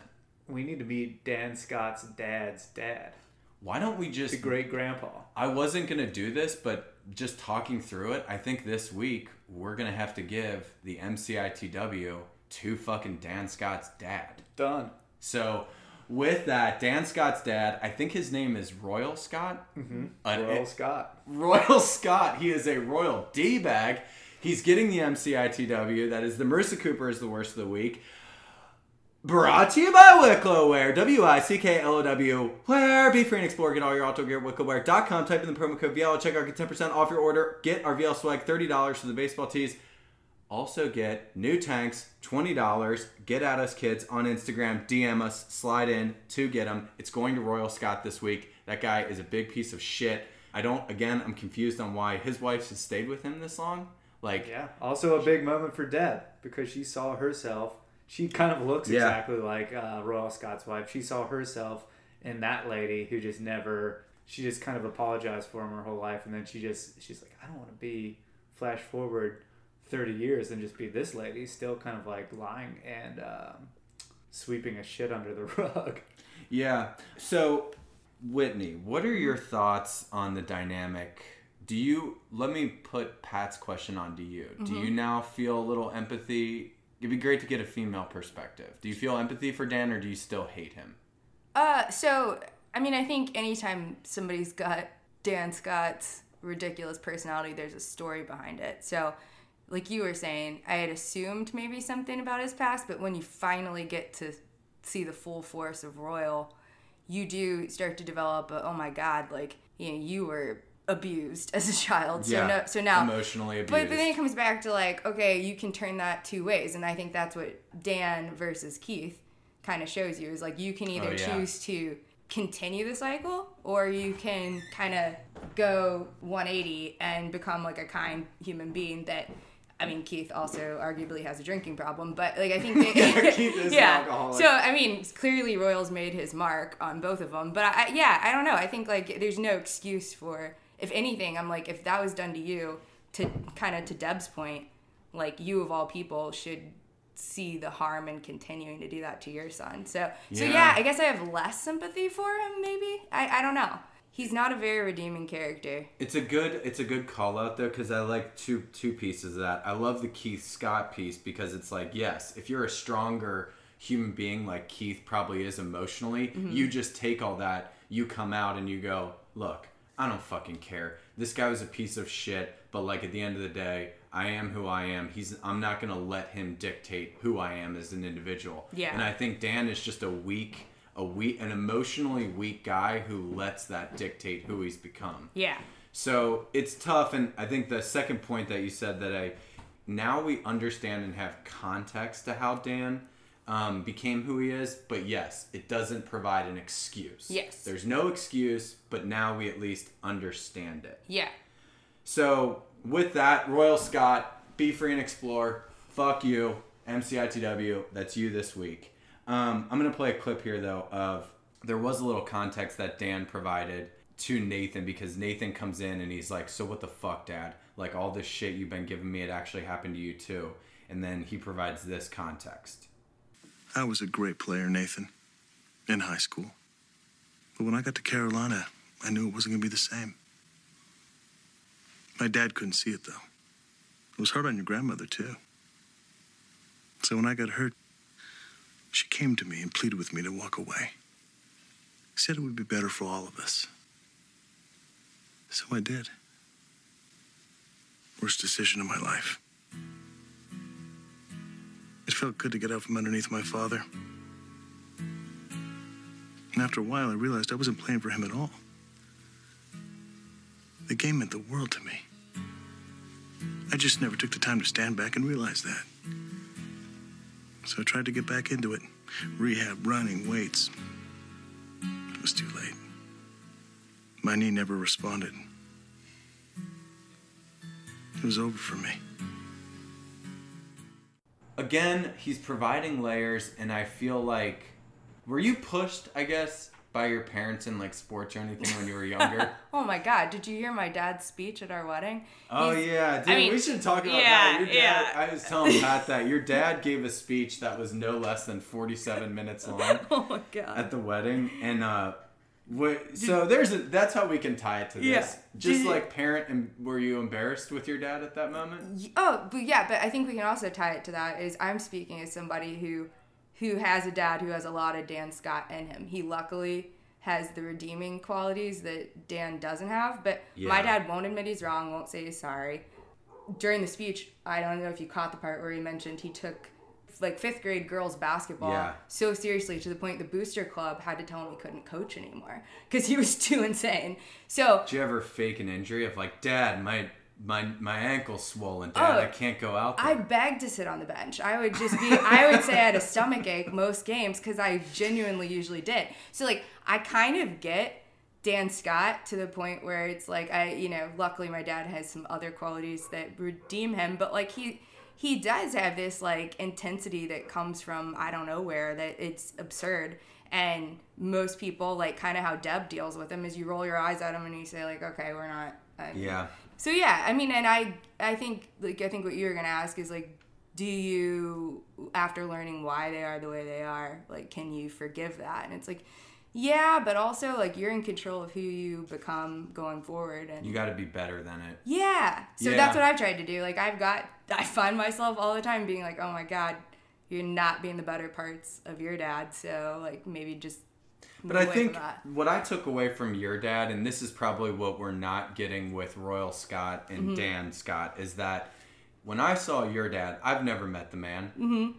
We need to meet Dan Scott's dad's dad, Why don't we just the great grandpa. I wasn't going to do this, but just talking through it, I think this week we're going to have to give the MCITW to fucking Dan Scott's dad. Done. So, with that, Dan Scott's dad, I think his name is Royal Scott. Mm-hmm. Royal Scott. Royal Scott. He is a royal D bag. He's getting the MCITW. That is the Marissa Cooper is the worst of the week. Brought to you by Wicklow Wear. W I C K L O W. Where? Be free and explore. Get all your auto gear at wicklowwear.com. Type in the promo code VL. Check out. Get 10% off your order. Get our VL swag $30 for the baseball tees. Also get new tanks, $20. Get at us, kids, on Instagram. DM us, slide in to get them. It's going to Royal Scott this week. That guy is a big piece of shit. I don't, again, I'm confused on why his wife has stayed with him this long. Like, Yeah. Also a big moment for Deb because she saw herself. She kind of looks Yeah. exactly like uh, Royal Scott's wife. She saw herself in that lady who just never. She just kind of apologized for him her whole life, and then she just she's like, I don't want to be flash forward thirty years and just be this lady, still kind of like lying and um, sweeping a shit under the rug. Yeah. So, Whitney, what are your thoughts on the dynamic? Do you let me put Pat's question on to you? Do you now feel a little empathy? It'd be great to get a female perspective. Do you feel empathy for Dan or do you still hate him? Uh, so I mean, I think anytime somebody's got Dan Scott's ridiculous personality, there's a story behind it. So, like you were saying, I had assumed maybe something about his past, but when you finally get to see the full force of Royal, you do start to develop a, oh my god, like you know, you were abused as a child. So yeah. no, so now emotionally abused. But, but then it comes back to like, okay, you can turn that two ways, and I think that's what Dan versus Keith kind of shows you is like you can either Oh, yeah. choose to continue the cycle or you can kind of go 180 and become like a kind human being that. I mean, Keith also arguably has a drinking problem, but like I think that, Keith is an yeah. alcoholic. So I mean, clearly Royals made his mark on both of them, but I, yeah, I don't know. I think like there's no excuse for. If anything, I'm like, if that was done to you, to kind of to Deb's point, like you of all people should see the harm in continuing to do that to your son. So so Yeah. yeah, I guess I have less sympathy for him. Maybe I I don't know. He's not a very redeeming character. It's a good it's a good call out though because I like two two pieces of that. I love the Keith Scott piece because it's like yes, if you're a stronger human being like Keith probably is emotionally, Mm-hmm. you just take all that, you come out and you go, look, I don't fucking care. This guy was a piece of shit, but like at the end of the day, I am who I am. He's I'm not gonna let him dictate who I am as an individual. Yeah. And I think Dan is just a weak a weak an emotionally weak guy who lets that dictate who he's become. Yeah. So it's tough, and I think the second point that you said that I now we understand and have context to how Dan um, became who he is, but yes, it doesn't provide an excuse. Yes. there's no excuse, but now we at least understand it. Yeah. So with that, Royal Scott, be free and explore. Fuck you, MCITW. That's you this week. Um, I'm gonna play a clip here though of there was a little context that Dan provided to Nathan because Nathan comes in and he's like, "So what the fuck, Dad? Like all this shit you've been giving me, it actually happened to you too." And then he provides this context. I was a great player, Nathan, in high school. But when I got to Carolina, I knew it wasn't going to be the same. My dad couldn't see it, though. It was hard on your grandmother, too. So when I got hurt, she came to me and pleaded with me to walk away. Said it would be better for all of us. So I did. Worst decision of my life. It felt good to get out from underneath my father. And after a while, I realized I wasn't playing for him at all. The game meant the world to me. I just never took the time to stand back and realize that. So I tried to get back into it rehab, running, weights. It was too late. My knee never responded. It was over for me. Again, he's providing layers, and I feel like were you pushed, I guess, by your parents in like sports or anything when you were younger? Oh my God! Did you hear my dad's speech at our wedding? Oh He's- yeah, dude. I mean, we should talk about yeah, that. Your dad, yeah. I was telling Pat that your dad gave a speech that was no less than forty-seven minutes long Oh my God! at the wedding, and uh, what? So there's a. That's how we can tie it to this. Yeah. Just Did- like parent, and were you embarrassed with your dad at that moment? Oh, but yeah, but I think we can also tie it to that is I'm speaking as somebody who who has a dad who has a lot of Dan Scott in him. He luckily has the redeeming qualities that Dan doesn't have, but my dad won't admit he's wrong, won't say he's sorry. During the speech, I don't know if you caught the part where he mentioned he took like fifth grade girls basketball Yeah. so seriously to the point the booster club had to tell him he couldn't coach anymore because he was too insane. So Did you ever fake an injury of like, Dad, my my my ankle's swollen, Dad, Oh, I can't go out there. I begged to sit on the bench. I would just be, I would say I had a stomach ache most games because I genuinely usually did. So, like, I kind of get Dan Scott to the point where it's like, I, you know, luckily my dad has some other qualities that redeem him, but like, he, he does have this like intensity that comes from I don't know where that it's absurd. And most people like kind of how Deb deals with him is you roll your eyes at him and you say like, okay, we're not. uh, yeah. so yeah, I mean, and I I think like I think what you were gonna ask is like, do you after learning why they are the way they are, like, can you forgive that? And it's like, yeah, but also like you're in control of who you become going forward, and You got to be better than it. yeah. So Yeah. that's what I've tried to do. Like I've got I find myself all the time being like, oh my god, you're not being the better parts of your dad. So like maybe just. But I think what I took away from your dad, and this is probably what we're not getting with Royal Scott and Mm-hmm. Dan Scott, is that when I saw your dad, I've never met the man. Mm-hmm.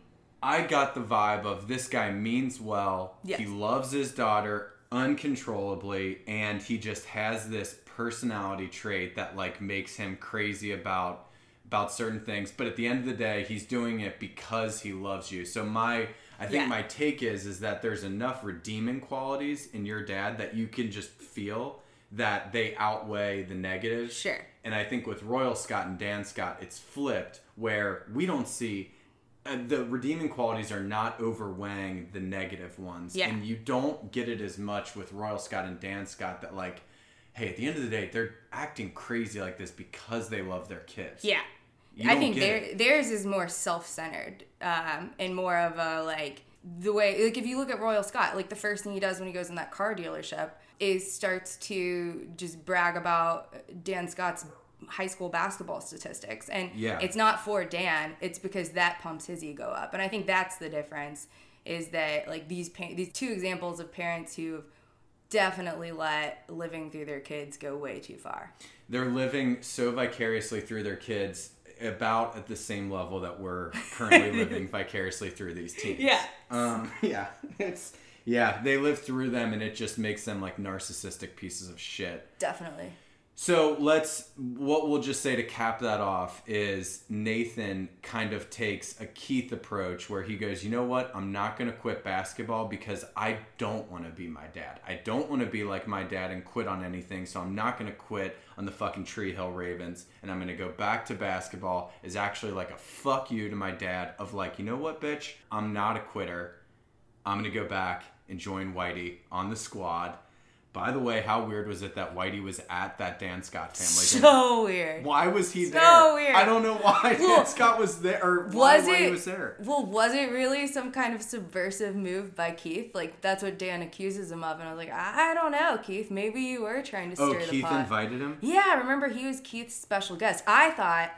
I got the vibe of this guy means well. Yes. He loves his daughter uncontrollably, and he just has this personality trait that like makes him crazy about about certain things but at the end of the day he's doing it because he loves you so my i think Yeah. my take is is that there's enough redeeming qualities in your dad that you can just feel that they outweigh the negatives Sure. and i think with royal scott and dan scott it's flipped where we don't see uh, the redeeming qualities are not overweighing the negative ones Yeah. and you don't get it as much with royal scott and dan scott that like hey at the end of the day they're acting crazy like this because they love their kids Yeah. I think their, theirs is more self-centered um, and more of a like the way like if you look at Royal Scott, like the first thing he does when he goes in that car dealership is starts to just brag about Dan Scott's high school basketball statistics and Yeah. it's not for Dan, it's because that pumps his ego up. And I think that's the difference is that like these pa- these two examples of parents who've definitely let living through their kids go way too far. they're living so vicariously through their kids about at the same level that we're currently living vicariously through these teens. Yeah. Um, yeah. It's yeah, they live through them and it just makes them like narcissistic pieces of shit. Definitely. So let's what we'll just say to cap that off is Nathan kind of takes a Keith approach where he goes, "You know what? I'm not going to quit basketball because I don't want to be my dad. I don't want to be like my dad and quit on anything. So I'm not going to quit on the fucking Tree Hill Ravens and I'm going to go back to basketball." Is actually like a fuck you to my dad of like, "You know what, bitch? I'm not a quitter. I'm going to go back and join Whitey on the squad." By the way, how weird was it that Whitey was at that Dan Scott family dinner? So weird. Why was he So there? weird. I don't know why Well, Dan Scott was there or why was Whitey it was there. well was it really some kind of subversive move by keith like that's what dan accuses him of and i was like i, I don't know keith maybe you were trying to Oh, stir the Keith pot invited him? yeah remember he was keith's special guest i thought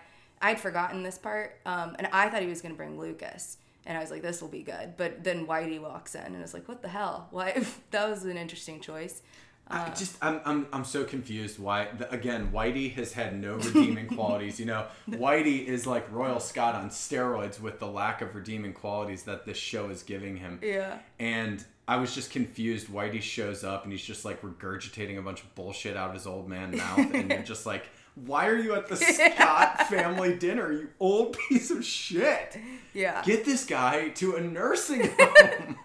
i'd forgotten this part um, and i thought he was going to bring lucas and i was like this will be good but then whitey walks in and it's like what the hell why that was an interesting choice I uh, just I'm, I'm I'm so confused why the, again Whitey has had no redeeming qualities. You know, Whitey is like Royal Scott on steroids with the lack of redeeming qualities that this show is giving him. Yeah. And I was just confused. Whitey shows up and he's just like regurgitating a bunch of bullshit out of his old man mouth, and you're just like, why are you at the Scott family dinner, you old piece of shit? yeah Get this guy to a nursing home.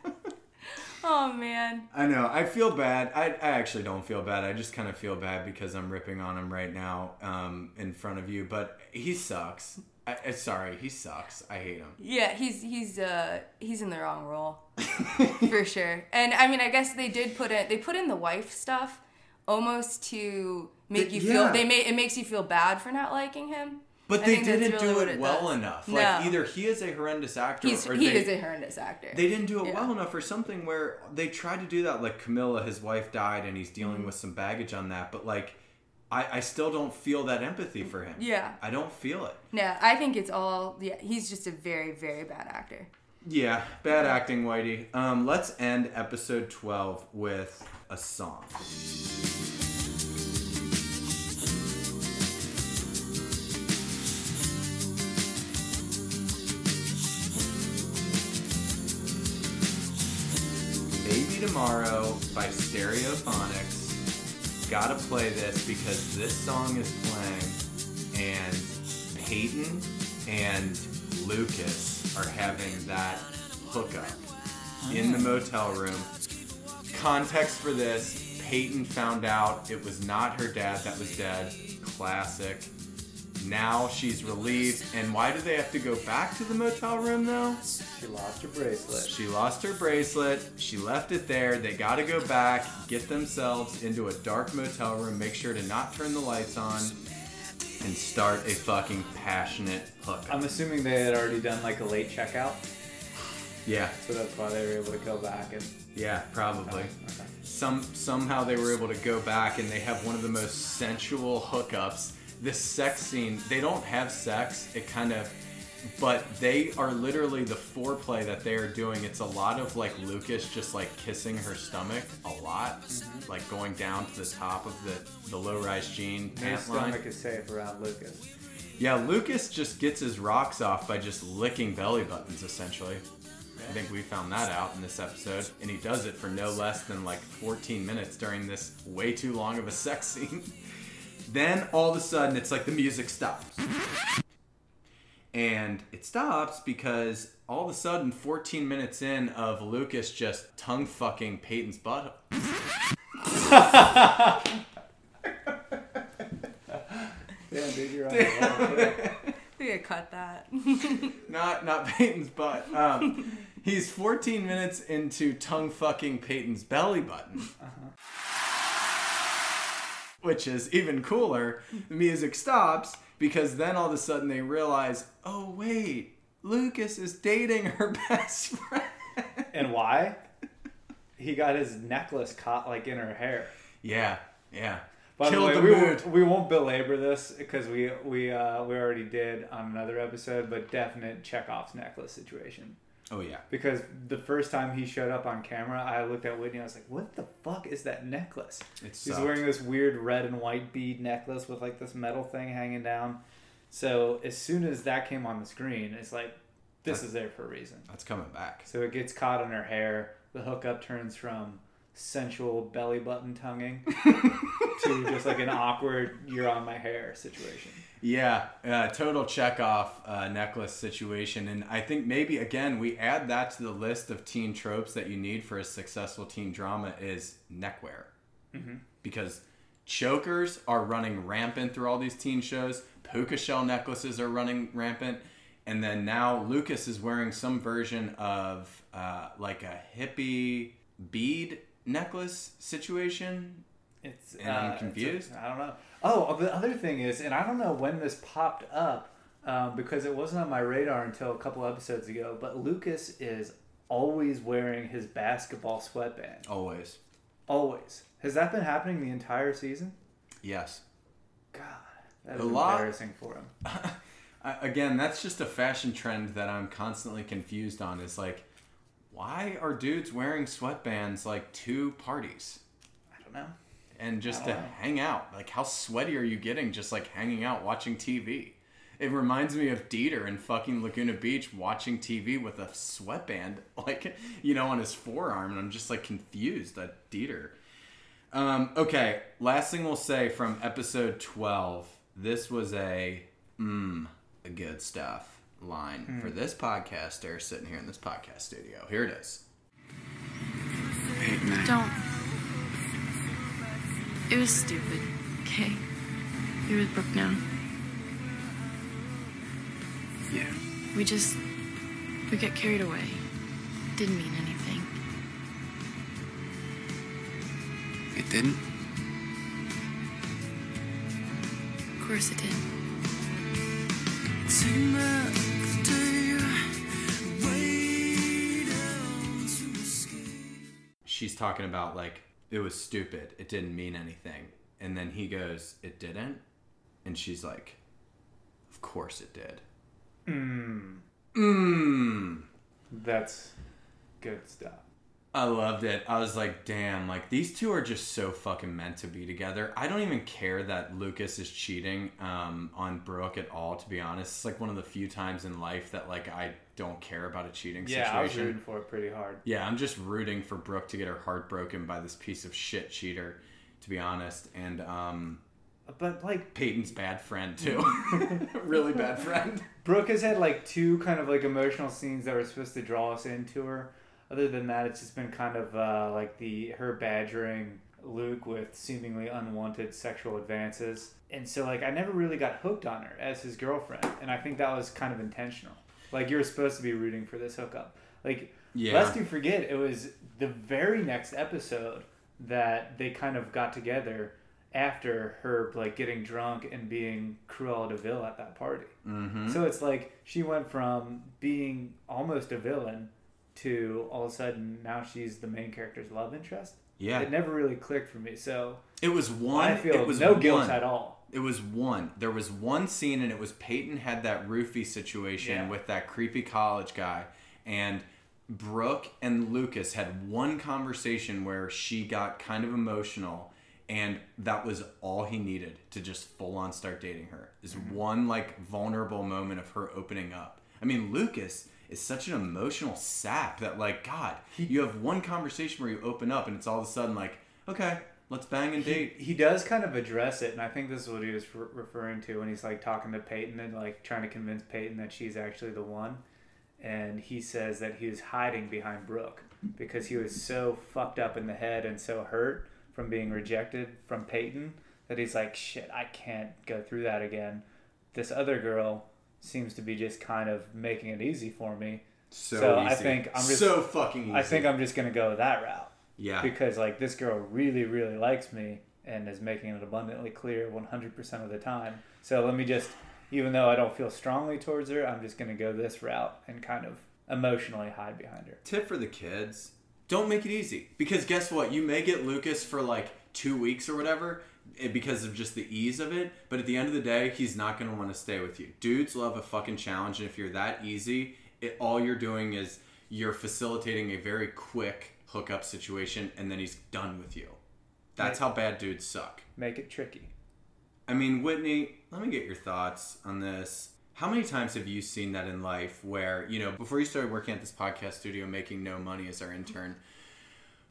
Oh man I know. I feel bad. I, I actually don't feel bad. I just kind of feel bad because I'm ripping on him right now um, in front of you. But he sucks. I, I, sorry, he sucks. I hate him. Yeah, he's he's uh he's in the wrong role for sure. And I mean, I guess they did put in they put in the wife stuff almost to make But you yeah. feel they made it makes you feel bad for not liking him. But I they didn't really do it, it well does. enough. No. Like either he is a horrendous actor, He's or he they, is a horrendous actor. they didn't do it Yeah. well enough, or something where they tried to do that. Like Camilla, his wife died, and he's dealing Mm-hmm. with some baggage on that. But like, I, I still don't feel that empathy for him. Yeah. I don't feel it. No, I think it's all yeah. He's just a very very bad actor. Yeah, bad acting, Whitey. Um, let's end episode 12 with a song. Tomorrow by Stereophonics. Gotta play this because this song is playing and Peyton and Lucas are having that hookup in the ah. motel room. Context for this Peyton found out it was not her dad that was dead. Classic. Now she's relieved. And why do they have to go back to the motel room though? She lost her bracelet. She lost her bracelet. She left it there. They got to go back, get themselves into a dark motel room, make sure to not turn the lights on, and start a fucking passionate hookup. I'm assuming they had already done like a late checkout, yeah, so that's why they were able to go back and. yeah, probably. Oh, okay. Some somehow they were able to go back and they have one of the most sensual hookups. This sex scene, they don't have sex. It kind of but they are literally the foreplay that they are doing. It's a lot of like Lucas just like kissing her stomach a lot, mm-hmm. like going down to the top of the the low rise jean His pant line. stomach is safe around Lucas. Yeah, Lucas just gets his rocks off by just licking belly buttons essentially. I think we found that out in this episode, and he does it for no less than like 14 minutes during this way too long of a sex scene. Then all of a sudden, it's like the music stops. And it stops because all of a sudden, 14 minutes in of Lucas just tongue fucking Peyton's butt. Yeah, dude, you're on the roll. We could cut that. Not not Peyton's butt. Um, he's 14 minutes into tongue fucking Peyton's belly button. Which is even cooler. The music stops because then all of a sudden they realize, oh wait, Lucas is dating her best friend. And why? He got his necklace caught like in her hair. Yeah, yeah. By Killed the the way, we mood. won't, we won't belabor this because we we uh, we already did on another episode, but definite Chekhov's necklace situation. Oh yeah. Because the first time he showed up on camera, I looked at Whitney. I was like, "What the fuck is that necklace?" It He's wearing this weird red and white bead necklace with like this metal thing hanging down. So as soon as that came on the screen, it's like, this is there for a reason. That's coming back. So it gets caught in her hair. The hookup turns from sensual belly button tonguing to just like an awkward "you're on my hair" situation. Yeah, uh, total Chekhov uh, necklace situation. And I think maybe, again, we add that to the list of teen tropes that you need for a successful teen drama is neckwear. Because chokers are running rampant through all these teen shows, puka shell necklaces are running rampant. And then now Lucas is wearing some version of uh, like a hippie bead necklace situation. It's And I'm uh, confused. I don't know. Oh, the other thing is, and I don't know when this popped up um, because it wasn't on my radar until a couple episodes ago. But Lucas is always wearing his basketball sweatband. Always. Always. Has that been happening the entire season? Yes. God, that A is lot- embarrassing for him. Again, that's just a fashion trend that I'm constantly confused on. Is like, why are dudes wearing sweatbands like to parties I don't know. And just to know. hang out? Like, how sweaty are you getting just like hanging out watching TV? It reminds me of Dieter in fucking Laguna Beach watching TV with a sweatband, like, you know, on his forearm. And I'm just like confused at Dieter. Um, okay, last thing we'll say from episode 12. This was a, mmm, a good stuff line for this podcaster sitting here in this podcast studio. Here it is. Don't. It was stupid. Okay. You're with Brooke now. yeah. We just. We got carried away. Didn't mean anything. It didn't? Of course it did. she's talking about like it was stupid. It didn't mean anything. And then he goes it didn't? And she's like of course it did. Mm, mmm that's good stuff. I loved it i was like damn like these two are just so fucking meant to be together i don't even care that lucas is cheating um, on brooke at all to be honest it's like one of the few times in life that like i don't care about a cheating situation. Yeah, I was rooting for it pretty hard. Yeah, I'm just rooting for Brooke to get her heart broken by this piece of shit cheater, to be honest. And um, But like Peyton's bad friend too, really bad friend. Brooke has had like two kind of like emotional scenes that were supposed to draw us into her. Other than that, it's just been kind of uh, like the her badgering Luke with seemingly unwanted sexual advances, and so like I never really got hooked on her as his girlfriend, and I think that was kind of intentional. Like you were supposed to be rooting for this hookup. Like Yeah. lest you forget, it was the very next episode that they kind of got together after her like getting drunk and being Cruella de Vil at that party. Mm-hmm. So it's like she went from being almost a villain to all of a sudden now she's the main character's love interest. Yeah, It never really clicked for me. So it was one. I feel it was no guilt at all. It was one. There was one scene, and it was Peyton had that roofie situation Yeah. with that creepy college guy, and Brooke and Lucas had one conversation where she got kind of emotional, and that was all he needed to just full on start dating her. Is Mm-hmm. one like vulnerable moment of her opening up. I mean, Lucas is such an emotional sap that like God, you have one conversation where you open up, and it's all of a sudden like, okay, Let's bang and date. He does kind of address it, and I think this is what he was re- referring to when he's like talking to Peyton and like trying to convince Peyton that she's actually the one. And he says that he was hiding behind Brooke because he was so fucked up in the head and so hurt from being rejected from Peyton that he's like, shit, I can't go through that again. This other girl seems to be just kind of making it easy for me. So, I easy. think I'm just so fucking easy. I think I'm just gonna go that route yeah. because like this girl really really likes me and is making it abundantly clear 100% of the time so let me just even though i don't feel strongly towards her i'm just to go this route and kind of emotionally hide behind her Tip for the kids: don't make it easy because guess what? You may get Lucas for like two weeks or whatever because of just the ease of it. But at the end of the day, he's not gonna want to stay with you. Dudes love a fucking challenge, and if you're that easy, it, all you're doing is you're facilitating a very quick hookup situation, and then he's done with you. That's how bad dudes suck. make it tricky I mean, Whitney, let me get your thoughts on this. How many times have you seen that in life where, you know, before you started working at this podcast studio making no money as our intern,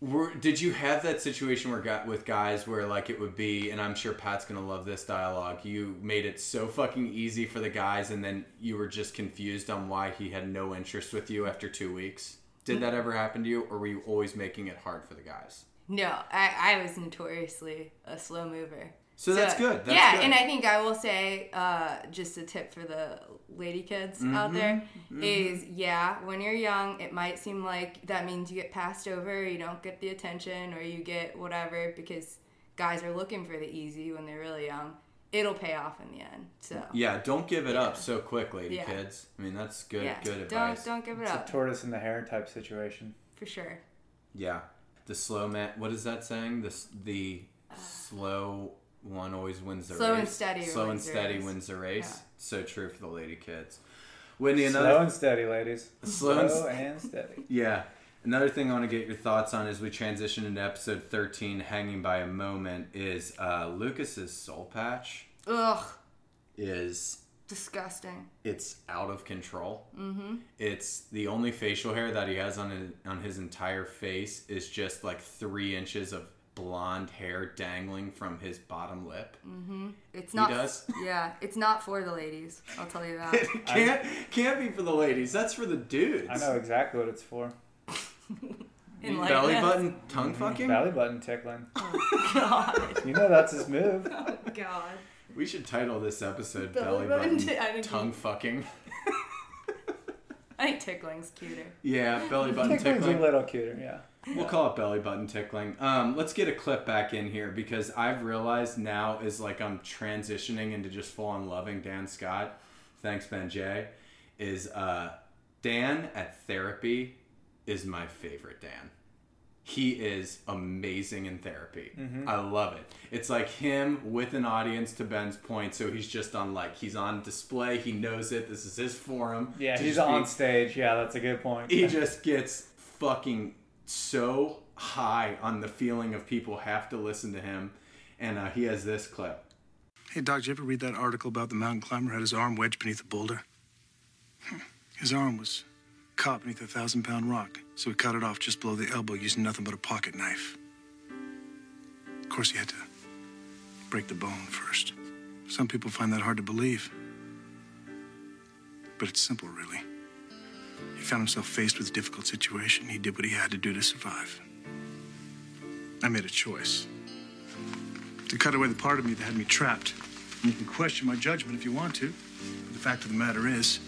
were, did you have that situation where got with guys where like it would be, and I'm sure Pat's gonna love this dialogue. You made it so fucking easy for the guys, and then you were just confused on why he had no interest with you after two weeks. Did mm. that ever happen to you, or were you always making it hard for the guys? No, I, I was notoriously a slow mover. So that's good. That's yeah, good. and I think I will say uh, just a tip for the lady kids Mm-hmm. out there is yeah, when you're young, it might seem like that means you get passed over, you don't get the attention, or you get whatever because guys are looking for the easy when they're really young. It'll pay off in the end. So Yeah, don't give it up so quick, lady Yeah. kids. I mean, that's good. yeah, Good don't advice. don't give it it's a up tortoise in the hare type situation for sure. Yeah, the slow man. What is that saying? The s- the slow one always wins the Slow race. and steady Slow and wins the steady race. wins the race. Yeah. So true for the lady kids. Whitney, slow another and steady ladies Slow and st- and steady yeah. Another thing I want to get your thoughts on as we transition into episode thirteen, hanging by a moment, is uh, Lucas's soul patch Ugh, is disgusting. it's out of control. Mm-hmm. It's the only facial hair that he has on his, on his entire face is just like three inches of blonde hair dangling from his bottom lip. Mm-hmm. It's not. He does? Yeah, it's not for the ladies. I'll tell you that. It can't can't be for the ladies. That's for the dudes. i know exactly what it's for Enlighten Belly button tongue fucking. belly button tickling God. you know that's his move Oh God. We should title this episode Belly "Belly button Button ti- I think Tongue Fucking." I think tickling's cuter. Yeah, belly button tickling's a tickling. little cuter yeah We'll call it belly button tickling. Um, let's get a clip back in here because I've realized now is like I'm transitioning into just full on loving Dan Scott. Thanks, Ben J. Is uh, Dan at therapy is my favorite Dan. He is amazing in therapy. I love it. It's like him with an audience to Ben's point. So he's just on like he's on display. He knows it. This is his forum. yeah he's be- on stage yeah that's a good point he just gets fucking so high on the feeling of people have to listen to him and uh, he has this clip Hey, Doc, did you ever read that article about the mountain climber had his arm wedged beneath a boulder? Hmm. His arm was caught beneath a thousand pound rock, so he cut it off just below the elbow using nothing but a pocket knife. Of course, he had to break the bone first. Some people find that hard to believe. But it's simple, really. He found himself faced with a difficult situation. He did what he had to do to survive. I made a choice to cut away the part of me that had me trapped. And you can question my judgment if you want to. But the fact of the matter is,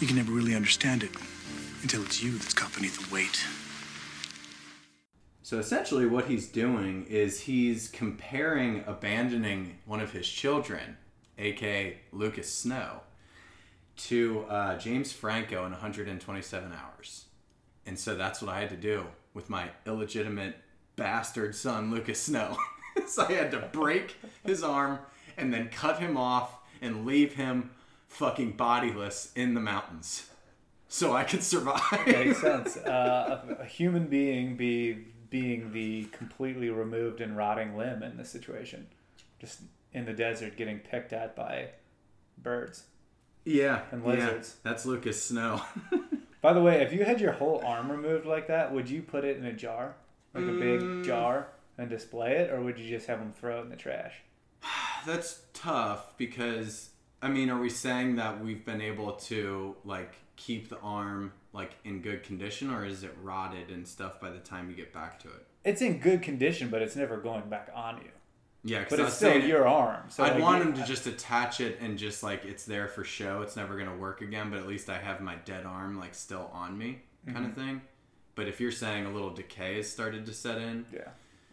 you can never really understand it until it's you that's caught beneath the weight. so essentially what he's doing is he's comparing abandoning one of his children aka lucas snow to uh, james franco in 127 hours and so that's what i had to do with my illegitimate bastard son lucas snow so i had to break his arm and then cut him off and leave him fucking bodiless in the mountains so i could survive makes sense. Uh, a, a human being be being the completely removed and rotting limb in this situation, just in the desert getting picked at by birds. Yeah And yeah, that's lucas snow By the way, if you had your whole arm removed like that, would you put it in a jar, like a big mm. jar, and display it, or would you just have them throw it in the trash? That's tough because I mean, are we saying that we've been able to like keep the arm like in good condition, or is it rotted and stuff by the time you get back to it? It's in good condition, but it's never going back on you. Yeah, But I it's still your arm. So I'd like, want him to just attach it and just like it's there for show. It's never gonna work again, but at least I have my dead arm like still on me, kind Mhm. of thing. But if you're saying a little decay has started to set in, yeah.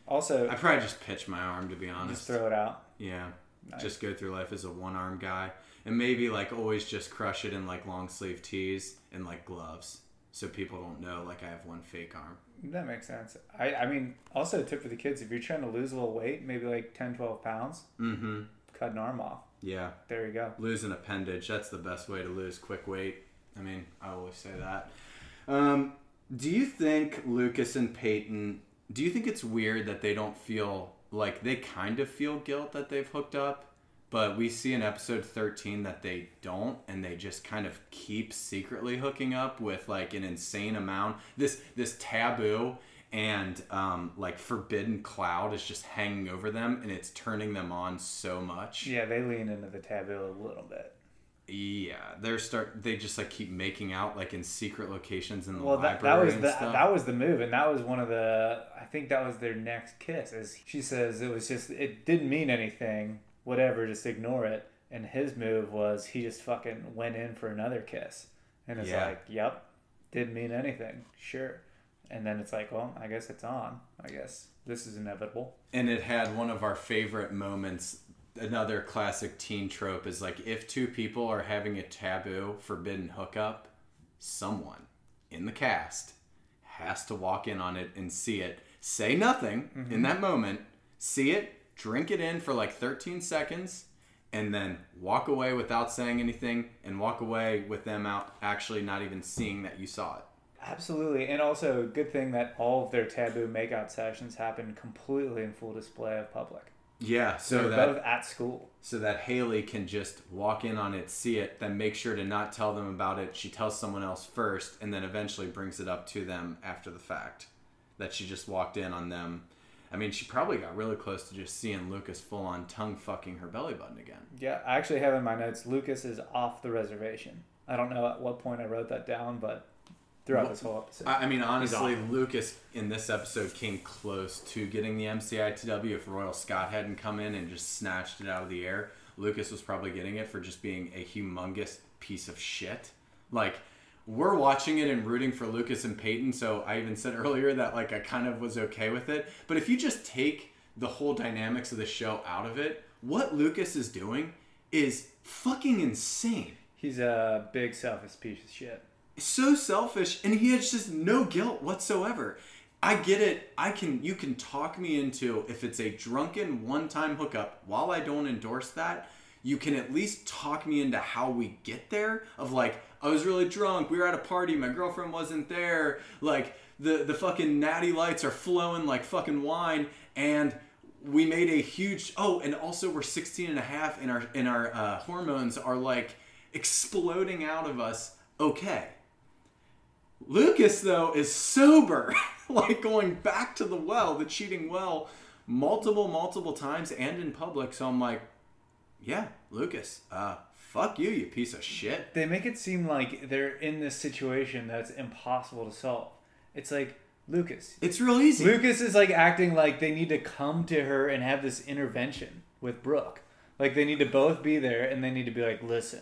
Also, I'd probably just pitch my arm to be honest. just throw it out. Yeah. Nice. Just go through life as a one arm guy. And maybe like always just crush it in like long sleeve tees and like gloves. So people don't know like I have one fake arm. That makes sense. I, I mean, also a tip for the kids if you're trying to lose a little weight, maybe like 10, 12 pounds, Mm-hmm. cut an arm off. Yeah. There you go. Lose an appendage. That's the best way to lose quick weight. I mean, I always say that. Um, do you think Lucas and Peyton, do you think it's weird that they don't feel like they kind of feel guilt that they've hooked up? But we see in episode 13 that they don't, and they just kind of keep secretly hooking up with like an insane amount. This this taboo and um, like forbidden cloud is just hanging over them, and it's turning them on so much. Yeah, they lean into the taboo a little bit. Yeah, they're start. They just like keep making out like in secret locations in the Well, that, library that was and the stuff. that was the move, and that was one of the. I think that was their next kiss. As she says it was just it didn't mean anything, whatever, just ignore it. And his move was he just fucking went in for another kiss, and it's Yeah. like, yep, didn't mean anything, sure. And then it's like, well, I guess it's on. I guess this is inevitable. and it had one of our favorite moments. Another classic teen trope is like if two people are having a taboo, forbidden hookup, someone in the cast has to walk in on it and see it, say nothing in Mhm. that moment, see it, drink it in for like 13 seconds, and then walk away without saying anything and walk away with them out actually not even seeing that you saw it. Absolutely, and also good thing that all of their taboo makeout sessions happen completely in full display of public. Yeah, so They're that both at school. so that Haley can just walk in on it, see it, then make sure to not tell them about it. She tells someone else first, and then eventually brings it up to them after the fact that she just walked in on them. I mean, she probably got really close to just seeing Lucas full on tongue fucking her belly button again. Yeah, I actually have in my notes Lucas is off the reservation. I don't know at what point I wrote that down, but throughout this whole episode. I I mean, honestly. Lucas in this episode came close to getting the MCITW. If Royal Scott hadn't come in and just snatched it out of the air, Lucas was probably getting it for just being a humongous piece of shit. Like, we're watching it and rooting for Lucas and Peyton, so I even said earlier that, like, I kind of was okay with it. But if you just take the whole dynamics of the show out of it, what Lucas is doing is fucking insane He's a big selfish piece of shit. so selfish and he has just no guilt whatsoever i get it i can you can talk me into if it's a drunken one-time hookup while i don't endorse that you can at least talk me into how we get there of like i was really drunk we were at a party my girlfriend wasn't there like the the fucking natty lights are flowing like fucking wine and we made a huge oh and also we're 16 and a half and our and our uh, hormones are like exploding out of us okay Lucas though is sober, like going back to the well, the cheating well, multiple, multiple times and in public. So I'm like, yeah, Lucas, uh, fuck you, you piece of shit. They make it seem like they're in this situation that's impossible to solve. It's like Lucas. It's real easy. Lucas is like acting like they need to come to her and have this intervention with Brooke. Like they need to both be there and they need to be like, listen,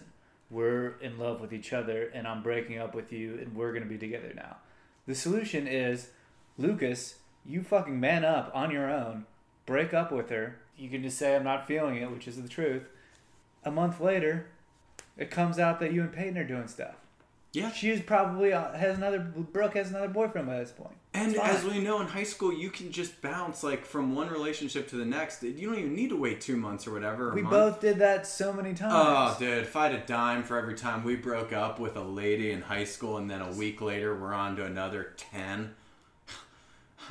we're in love with each other and I'm breaking up with you and we're gonna be together now. The solution is, Lucas, you fucking man up on your own, break up with her. You can just say I'm not feeling it, which is the truth. A month later, it comes out that you and Peyton are doing stuff. Yeah. She is probably uh, has another Brooke has another boyfriend by this point. And as we know in high school, you can just bounce like from one relationship to the next. You don't even need to wait two months or whatever. or we both did that so many times. Oh, dude, if I had a dime for every time we broke up with a lady in high school and then a week later we're on to another 10,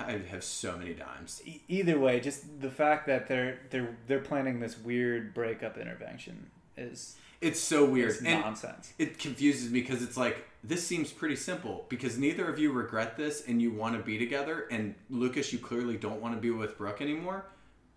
I'd have so many dimes. E- either way, just the fact that they're they're they're planning this weird breakup intervention is It's so weird. And nonsense. it confuses me because it's like this seems pretty simple because neither of you regret this and you want to be together and lucas you clearly don't want to be with brooke anymore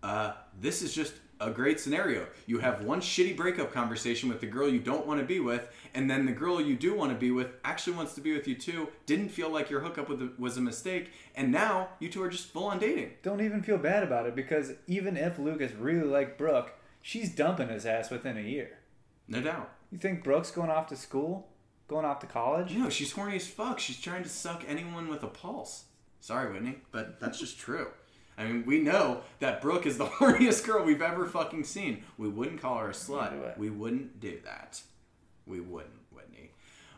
uh, this is just a great scenario you have one shitty breakup conversation with the girl you don't want to be with and then the girl you do want to be with actually wants to be with you too didn't feel like your hookup with the, was a mistake and now you two are just full on dating Don't even feel bad about it because even if Lucas really liked Brooke, she's dumping his ass within a year. no doubt You think Brooke's going off to school? Going off to college? know she's horny as fuck she's trying to suck anyone with a pulse sorry whitney but that's just true I mean, we know that Brooke is the horniest girl we've ever fucking seen. We wouldn't call her a slut. do. We wouldn't do that. We wouldn't, Whitney.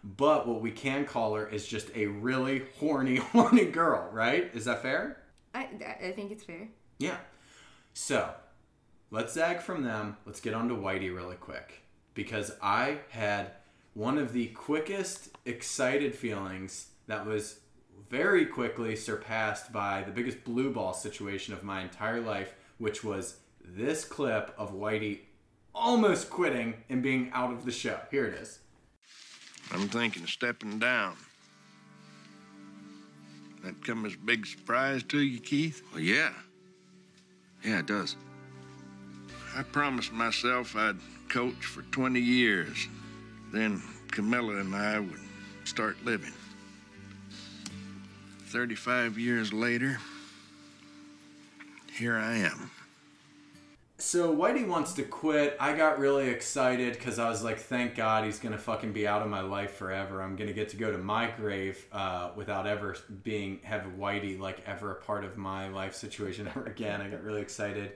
But what we can call her is just a really horny, horny girl, right? Is that fair? I, I think it's fair. Yeah. So, let's zag from them. Let's get on to Whitey really quick. Because I had one of the quickest excited feelings that was very quickly surpassed by the biggest blue ball situation of my entire life, which was this clip of Whitey almost quitting and being out of the show. Here it is. I'm thinking of stepping down. That come as a big surprise to you, Keith? Well, yeah. Yeah, it does. I promised myself I'd coach for 20 years. Then Camilla and I would start living. 35 years later, here I am. So Whitey wants to quit. I got really excited because I was like, "Thank God he's gonna fucking be out of my life forever. I'm gonna get to go to my grave uh, without ever being have Whitey like ever a part of my life situation ever again." I got really excited,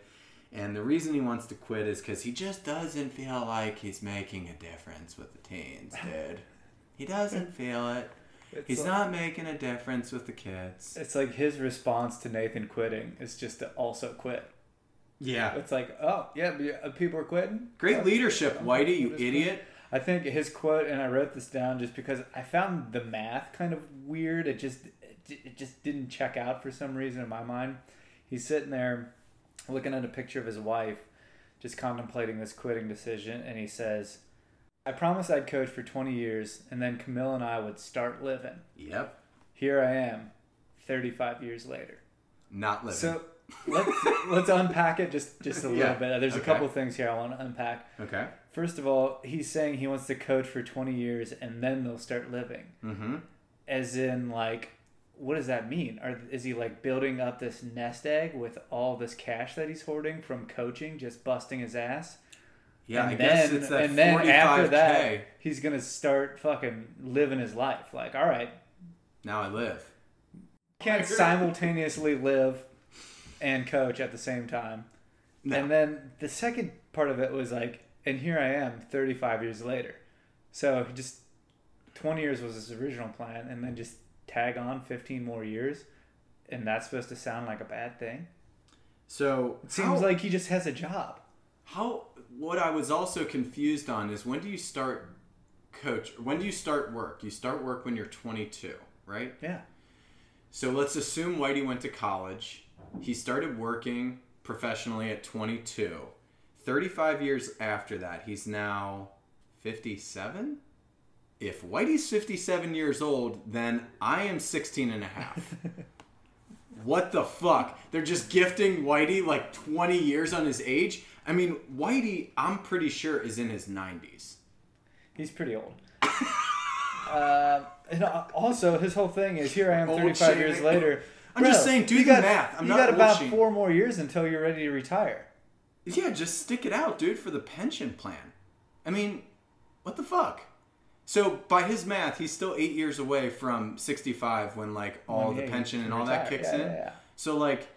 and the reason he wants to quit is because he just doesn't feel like he's making a difference with the teens, dude. He doesn't feel it. It's He's like- not making a difference with the kids. It's like his response to Nathan quitting is just to also quit. Yeah. It's like, oh, yeah, uh, people are quitting. Great Oh, leadership, I'm Whitey, you idiot. I think his quote, and I wrote this down just because I found the math kind of weird. It just it just didn't check out for some reason in my mind. He's sitting there looking at a picture of his wife, just contemplating this quitting decision, and he says, "I promised I'd coach for 20 years, and then Camille and I would start living. Yep. Here I am, 35 years later." Not living. So let's let's unpack it just just a little Yeah, bit. There's a okay. couple things here I want to unpack. Okay. First of all, he's saying he wants to coach for 20 years and then they'll start living. Mm-hmm. As in, like, what does that mean? Are is he like building up this nest egg with all this cash that he's hoarding from coaching, just busting his ass? Yeah, and I guess then, it's that and then after 45K. that, he's gonna start fucking living his life. Like, all right, Now I live. can't simultaneously live and coach at the same time. No. And then the second part of it was like, and here I am 35 years later. So just 20 years was his original plan, and then just tag on 15 more years, and that's supposed to sound like a bad thing. So It seems how- like he just has a job. How what I was also confused on is when do you start coach when do you start work? You start work when you're 22, right? Yeah. So let's assume Whitey went to college. He started working professionally at 22. 35 years after that, he's now 57? If Whitey's 57 years old, then I am 16 and a half. what the fuck? They're just gifting Whitey like 20 years on his age? I mean, Whitey, I'm pretty sure, is in his 90s. He's pretty old. uh, and also, his whole thing is here I am Old 35 years later. I'm just saying, do the got, math. I'm you got about bullshitting. four more years until you're ready to retire. Yeah, just stick it out, dude, for the pension plan. I mean, what the fuck? So by his math, he's still eight years away from sixty-five when like all the he pension and all that kicks Yeah, in. yeah. So like,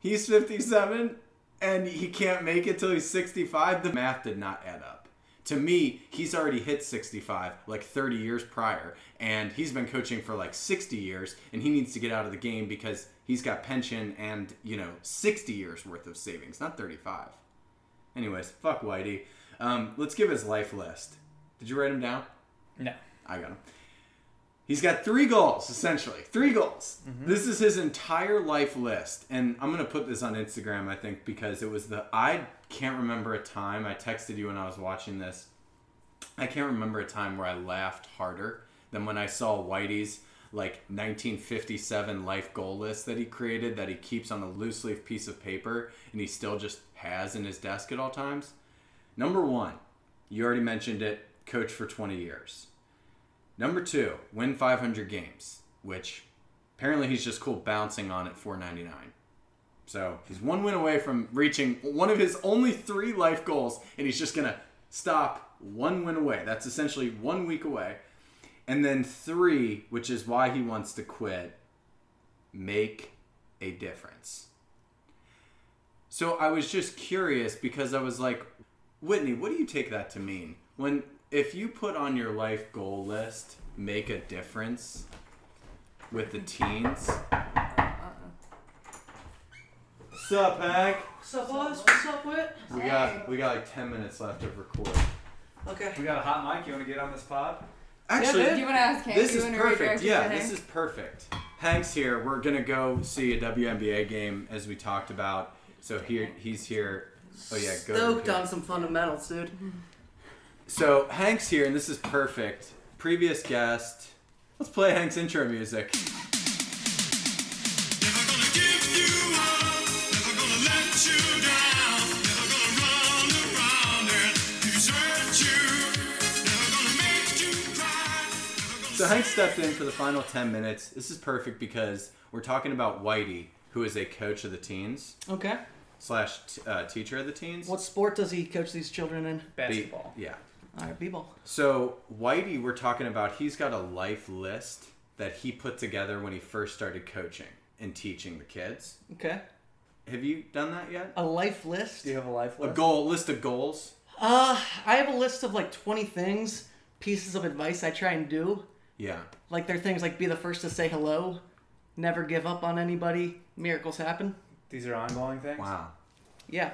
he's fifty-seven and he can't make it till he's sixty-five. The math did not add up. To me, he's already hit 65 like 30 years prior, and he's been coaching for like 60 years, and he needs to get out of the game because he's got pension and, you know, 60 years worth of savings, not 35. Anyways, fuck Whitey. Um, let's give his life list. Did you write him down? No. I got him. He's got three goals, essentially. Three goals. Mm-hmm. This is his entire life list. And I'm going to put this on Instagram, I think, because it was the. I can't remember a time. I texted you when I was watching this. I can't remember a time where I laughed harder than when I saw Whitey's like 1957 life goal list that he created that he keeps on a loose leaf piece of paper and he still just has in his desk at all times. Number one, you already mentioned it, coach for 20 years. Number two, win 500 games, which apparently he's just cool bouncing on at 499. So he's one win away from reaching one of his only three life goals, and he's just gonna stop one win away. That's essentially one week away. And then three, which is why he wants to quit, make a difference. So I was just curious because I was like, Whitney, what do you take that to mean? When if you put on your life goal list, make a difference with the teens. What's up, Hank? What's up, boys? What's up, Whit? We got we got like ten minutes left of record. Okay. We got a hot mic. You want to get on this pod? Actually, Do you want to ask Hank? this you is wanna perfect. redirect it Yeah, this Hank? is perfect. Hank's here. We're gonna go see a WNBA game as we talked about. So here he's here. Oh yeah, go. to Stoked here. on some fundamentals, dude. So Hank's here, and this is perfect. Previous guest. Let's play Hank's intro music. So Hank stepped in for the final 10 minutes. This is perfect because we're talking about Whitey, who is a coach of the teens Okay. slash t- uh, teacher of the teens. What sport does he coach these children in? Basketball. Yeah. All right, b-ball. So Whitey, we're talking about. He's got a life list that he put together when he first started coaching and teaching the kids. Okay. Have you done that yet? A life list? Do you have a life list? A list? goal list of goals. Uh, I have a list of like 20 things, pieces of advice I try and do. Yeah. Like they're things like be the first to say hello, never give up on anybody, miracles happen. These are ongoing things. Wow. Yeah.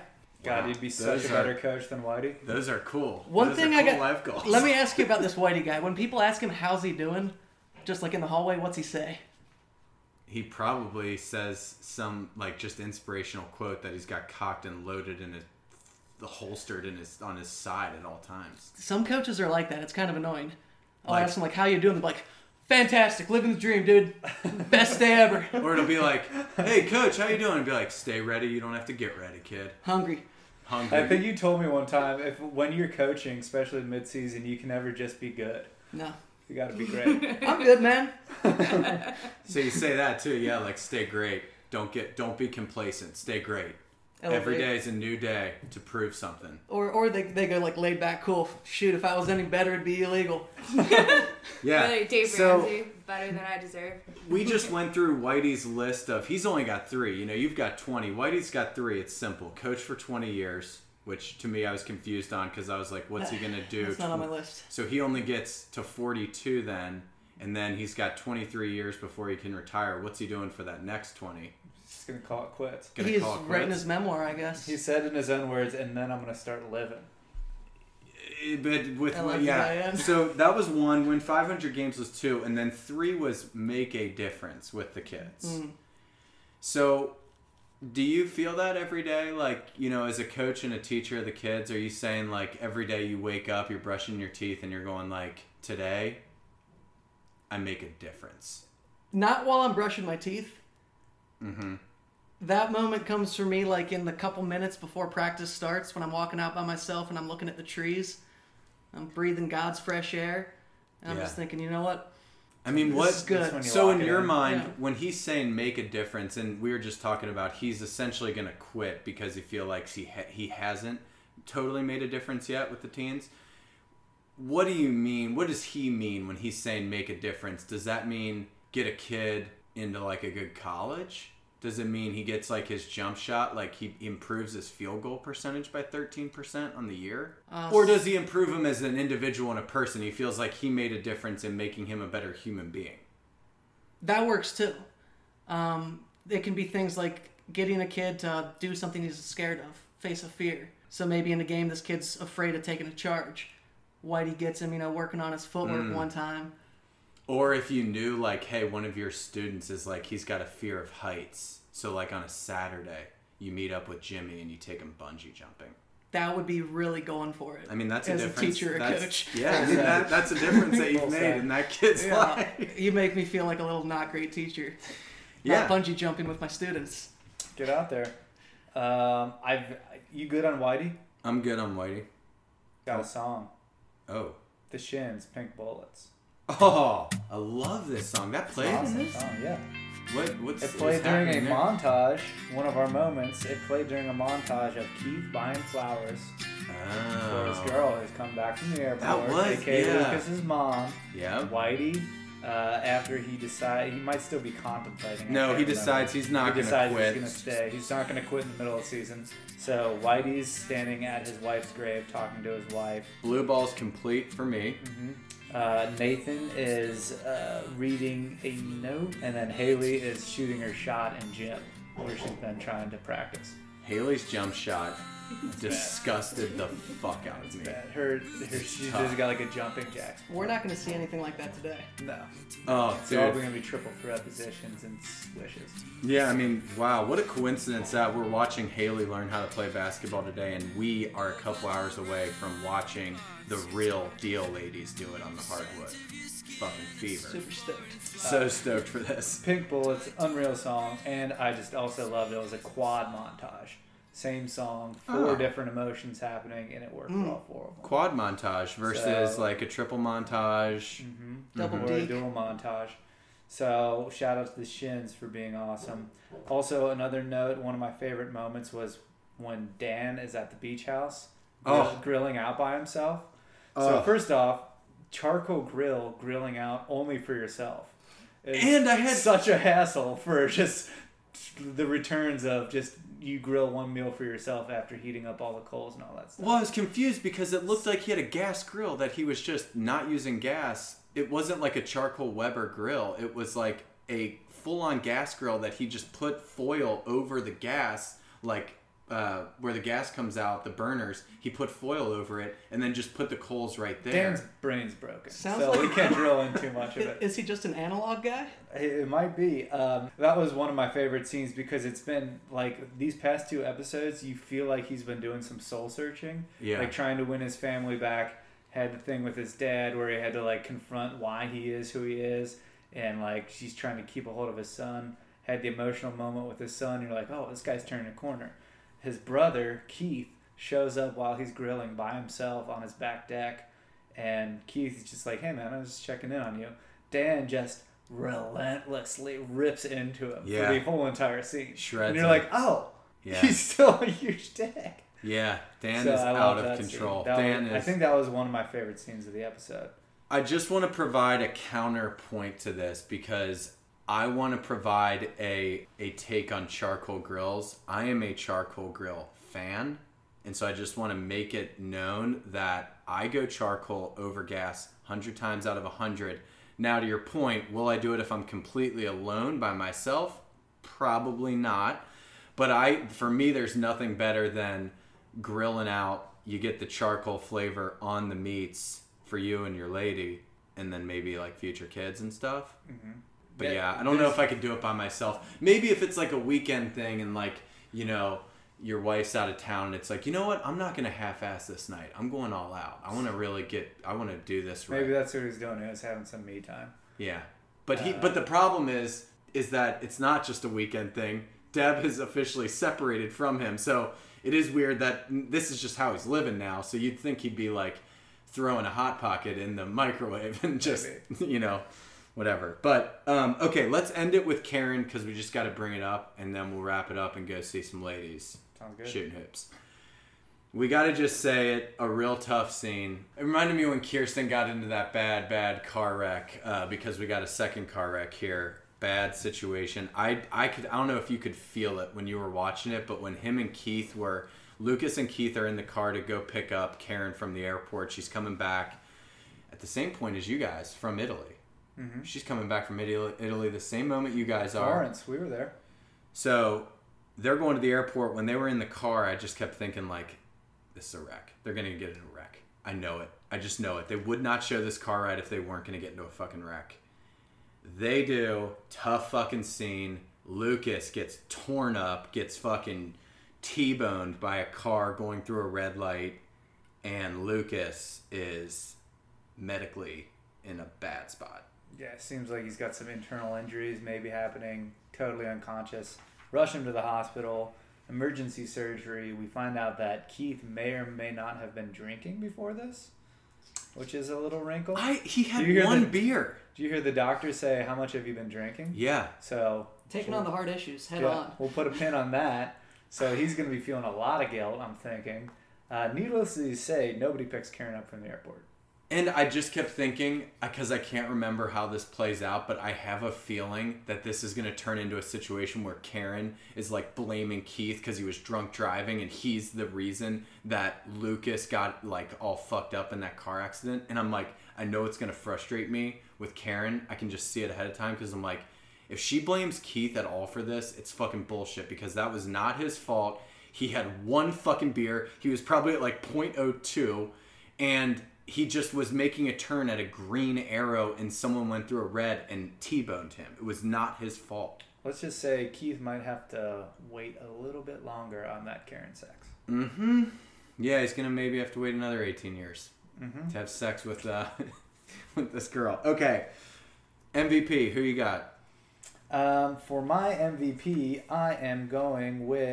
God, Wow. you'd be such Those a are- better coach than Whitey. Those are cool. One Those thing are I cool got. life goals. Let me ask you about this Whitey guy. When people ask him how's he doing, just like in the hallway, what's he say? He probably says some like just inspirational quote that he's got cocked and loaded in his, the holstered in his on his side at all times. Some coaches are like that. It's kind of annoying. I'll Like- ask them like, "How you doing?" They're like, "Fantastic, living the dream, dude. Best day ever." Or it'll be like, "Hey, coach, how you doing?" And be like, "Stay ready. You don't have to get ready, kid. Hungry." Hungry." I think you told me one time if when you're coaching, especially mid-season, you can never just be good. No. You got to be great. I'm good, man. So you say that too, yeah? Like, stay great. Don't get, don't be complacent. Stay great. Oh, Every Elevate. day is a new day to prove something. Or or they, they go like laid back, cool. Shoot, if I was any better, it'd be illegal. Yeah. Really, Dave so Ramsey, better than I deserve. we just went through Whitey's list of. He's only got three. You know, you've got twenty. Whitey's got three. It's simple. Coach for twenty years, which to me I was confused on because I was like, what's he gonna do? That's not on my list. So he only gets to forty-two then, and then he's got twenty-three years before he can retire. What's he doing for that next twenty? Just gonna call it quits. Gonna He's call it writing quits? his memoir, I guess. He said in his own words, and then I'm gonna start living. Eh, But with L F yeah, I N. so that was one. When 500 games was two, and then three was make a difference with the kids. Mm. So, do you feel that every day? Like you know, as a coach and a teacher of the kids, are you saying like every day you wake up, you're brushing your teeth, and you're going like, today, I make a difference. Not while I'm brushing my teeth. That moment comes for me like in the couple minutes before practice starts when I'm walking out by myself and I'm looking at the trees. I'm breathing God's fresh air. And I'm Yeah. just thinking, you know what? I mean, This what? is good. When So in your in. mind, Yeah. when he's saying make a difference, and we were just talking about, he's essentially going to quit because he feel like he ha- he hasn't totally made a difference yet with the teens. What do you mean? What does he mean when he's saying make a difference? Does that mean get a kid into like a good college? Does it mean he gets like his jump shot, like he improves his field goal percentage by 13% on the year? Uh, or does he improve him as an individual and a person? He feels like he made a difference in making him a better human being. That works too. Um, it can be things like getting a kid to do something he's scared of, face a fear. So maybe in a game, this kid's afraid of taking a charge. Whitey gets him, you know, working on his footwork Mm. one time. Or if you knew, like, hey, one of your students is like, he's got a fear of heights. So, like, on a Saturday, you meet up with Jimmy and you take him bungee jumping. that would be really going for it. I mean, that's a as difference. teacher a that's, coach. Yeah, I mean, that, that's a difference that you've made in that kid's Yeah, life. you make me feel like a little not great teacher. Yeah. Not bungee jumping with my students. Get out there. Um, I've you good on Whitey? I'm good on Whitey. Got a song. Oh. The Shins, Pink Bullets. Oh, I love this song. That played in this? song, yeah. What? What's It played during a there? montage. One of our moments. It played during a montage of Keith buying flowers for his Oh. girl who's come back from the airport. That was- aka yeah. Lucas's mom. Yeah. Whitey. Uh, after he decide he might still be contemplating. No, he decides he's not He gonna decides quit. He's gonna stay. He's not gonna quit in the middle of the season. So Whitey's standing at his wife's grave, talking to his wife. Blue ball's complete for me. Uh, Nathan is uh, reading a note, and then Haley is shooting her shot in gym, where she's been trying to practice. Haley's jump shot disgusted the fuck out of me. Bad. Her, her she's tough. just got like a jumping jack. We're not going to see anything like that today. No. Oh, It's dude. all going to be triple threat positions and swishes. Yeah, I mean, wow, what a coincidence that we're watching Haley learn how to play basketball today, and we are a couple hours away from watching the real deal ladies do it on the hardwood. Fucking fever. Super stoked. So uh, stoked for this. Pink Bullets, unreal song, and I just also loved it. It was a quad montage. Same song, ah. four Oh. different emotions happening, and it worked hmm. for all four of them. Quad montage versus So- like a triple montage. Mm-hmm. Double mm-hmm. or a dual montage. So shout out to the Shins for being awesome. Also, another note: one of my favorite moments was when Dan is at the beach house grill- Oh. grilling out by himself. So Oh. first off, charcoal grill grilling out only for yourself. is And I had- such a hassle for just the returns of just you grill one meal for yourself after heating up all the coals and all that stuff. Well, I was confused because it looked like he had a gas grill that he was just not using gas. It wasn't like a charcoal Weber grill. It was like a full-on gas grill that he just put foil over the gas, like uh, where the gas comes out, the burners. He put foil over it and then just put the coals right there. Dan's brain's broken, Sounds so like- we can't drill in too much of it. Is he just an analog guy? It it might be. Um, that was one of my favorite scenes because it's been like these past two episodes. You feel like he's been doing some soul searching, Yeah. like trying to win his family back. Had the thing with his dad where he had to like confront why he is who he is, and like she's trying to keep a hold of his son. Had the emotional moment with his son. You're like, oh, this guy's turning a corner. His brother Keith shows up while he's grilling by himself on his back deck, and Keith is just like, hey man, I was just checking in on you. Dan just relentlessly rips into him Yeah. for the whole entire scene. Shreds and you're like, oh, Yeah. he's still a huge dick. Yeah, Dan So is out of control. Dan was- is. I think that was one of my favorite scenes of the episode. I just want to provide a counterpoint to this because I want to provide a a take on charcoal grills. I am a charcoal grill fan, and so I just want to make it known that I go charcoal over gas 100 times out of 100. Now to your point, will I do it if I'm completely alone by myself? Probably not. But I for me there's nothing better than grilling out. You get the charcoal flavor on the meats for you and your lady and then maybe like future kids and stuff. Mm-hmm. But Yeah, yeah, I don't know if I could do it by myself. Maybe if it's like a weekend thing and like, you know, your wife's out of town and it's like, you know what? I'm not going to half ass this night. I'm going all out. I want to really get, I want to do this right. Maybe that's what he's doing. He was having some me time. Yeah. But he Uh, but the problem is is that it's not just a weekend thing. Deb is officially separated from him. So it is weird that this is just how he's living now. So you'd think he'd be like throwing a hot pocket in the microwave and just, you know, whatever. But um, okay, let's end it with Karen because we just got to bring it up and then we'll wrap it up and go see some ladies Sounds good. shooting hoops. We got to just say it, a real tough scene. It reminded me when Kirsten got into that bad, bad car wreck uh, because we got a second car wreck here. Bad situation. I, I could, I don't know if you could feel it when you were watching it, but when him and Keith were, Lucas and Keith are in the car to go pick up Karen from the airport. She's coming back at the same point as you guys from Italy. Mhm. She's coming back from Italy, Italy the same moment you guys are. Florence, we were there. So they're going to the airport. When they were in the car, I just kept thinking like, this is a wreck. They're gonna get in a wreck. I know it. I just know it. They would not show this car ride if they weren't gonna get into a fucking wreck. They do. Tough fucking scene. Lucas gets torn up, gets fucking T-boned by a car going through a red light, and Lucas is medically in a bad spot. Yeah, it seems like he's got some internal injuries maybe happening, totally unconscious. Rush him to the hospital, emergency surgery. We find out that Keith may or may not have been drinking before this, which is a little wrinkle. I he had Do you hear one the- beer. Do you hear the doctor say, How much have you been drinking? Yeah. So, Taking on the hard issues head yeah, on. We'll put a pin on that. So he's going to be feeling a lot of guilt, I'm thinking. Uh, needless to say, nobody picks Karen up from the airport. And I just kept thinking, uh, because I can't remember how this plays out, but I have a feeling that this is going to turn into a situation where Karen is like blaming Keith because he was drunk driving and he's the reason that Lucas got like all fucked up in that car accident. And I'm like, I know it's going to frustrate me with Karen. I can just see it ahead of time because I'm like, if she blames Keith at all for this, it's fucking bullshit because that was not his fault. He had one fucking beer. He was probably at like 0.02 and he just was making a turn at a green arrow and someone went through a red and T-boned him. It was not his fault. Let's just say Keith might have to wait a little bit longer on that Karen sex. Mm-hmm. Yeah, he's gonna maybe have to wait another 18 years Mhm. to have sex with uh with this girl. Okay. MVP, who you got? Um, for my MVP, I am going with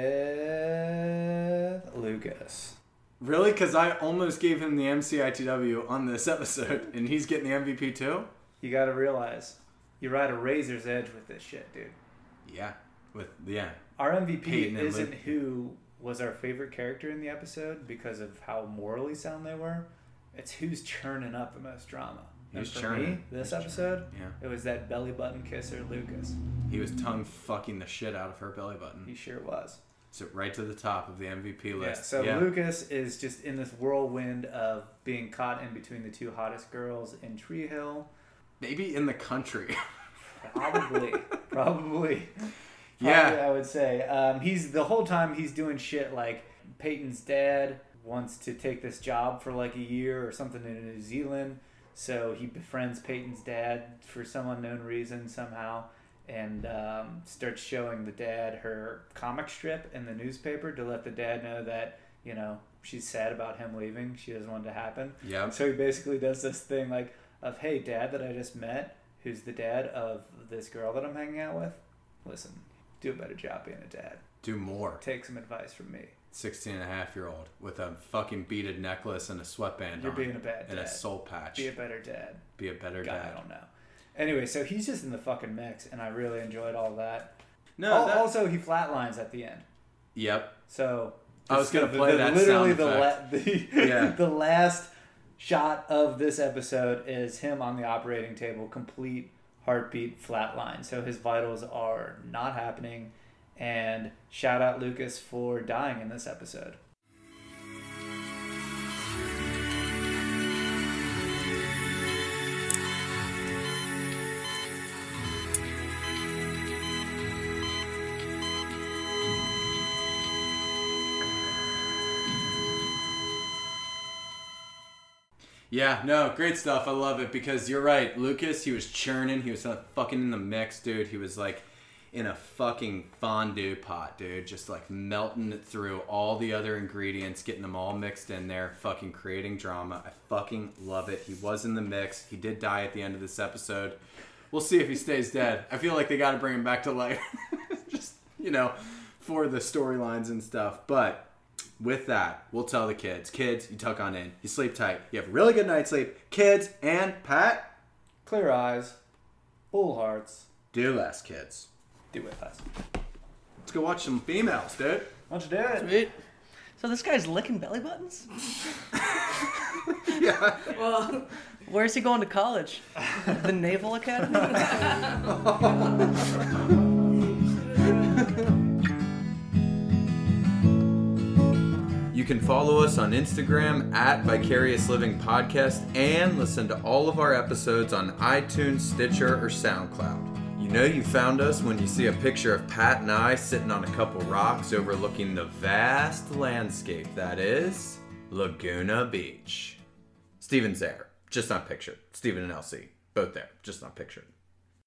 Lucas. Really? Because I almost gave him the MCITW on this episode, and he's getting the MVP too. You got to realize, you ride a razor's edge with this shit, dude. Yeah. With yeah. Our MVP isn't Luke. who was our favorite character in the episode because of how morally sound they were. It's who's churning up the most drama. And Who's for churning? me, this Who's episode, churning? it was that belly button kisser, Lucas. He was tongue fucking the shit out of her belly button. He sure was. So right to the top of the MVP list. Yeah, so yeah. Lucas is just in this whirlwind of being caught in between the two hottest girls in Tree Hill. Maybe in the country. Probably, probably. Yeah. Probably, I would say. Um, he's the whole time he's doing shit like Peyton's dad wants to take this job for like a year or something in New Zealand, so he befriends Peyton's dad for some unknown reason somehow, and um, starts showing the dad her comic strip in the newspaper to let the dad know that you know she's sad about him leaving. She doesn't want it to happen. Yep. So he basically does this thing like of hey dad that I just met, who's the dad of this girl that I'm hanging out with. Listen, do a better job being a dad. Do more. Take some advice from me. 16 and a half year old with a fucking beaded necklace and a sweatband You're on being a bad dad. and a soul patch. Be a better dad. Be a better God, dad. I don't know. Anyway, so he's just in the fucking mix, and I really enjoyed all that. No, Al- that- also he flatlines at the end. Yep. So I was gonna the- play the- that Literally, the la- the, Yeah. the last shot of this episode is him on the operating table, complete heartbeat flatline. So his vitals are not happening. And shout out Lucas for dying in this episode. Yeah, no, great stuff. I love it because you're right. Lucas, he was churning. He was uh, fucking in the mix, dude. He was like in a fucking fondue pot, dude. Just like melting it through all the other ingredients, getting them all mixed in there, fucking creating drama. I fucking love it. He was in the mix. He did die at the end of this episode. We'll see if he stays dead. I feel like they got to bring him back to life. Just, you know, for the storylines and stuff. But with that, we'll tell the kids. Kids, you tuck on in. You sleep tight. You have a really good night's sleep. Kids and Pat, Clear eyes, full hearts, do less, kids. do with us. Let's go watch some females, dude. Why don't you do it? Sweet. So this guy's licking belly buttons? yeah. Well, where's he going to college? the Naval Academy? You can follow us on Instagram at Vicarious Living Podcast and listen to all of our episodes on iTunes, Stitcher, or SoundCloud. You know you found us when you see a picture of Pat and I sitting on a couple rocks overlooking the vast landscape that is Laguna Beach. Stephen's there, just not pictured. Stephen and LC, both there, just not pictured.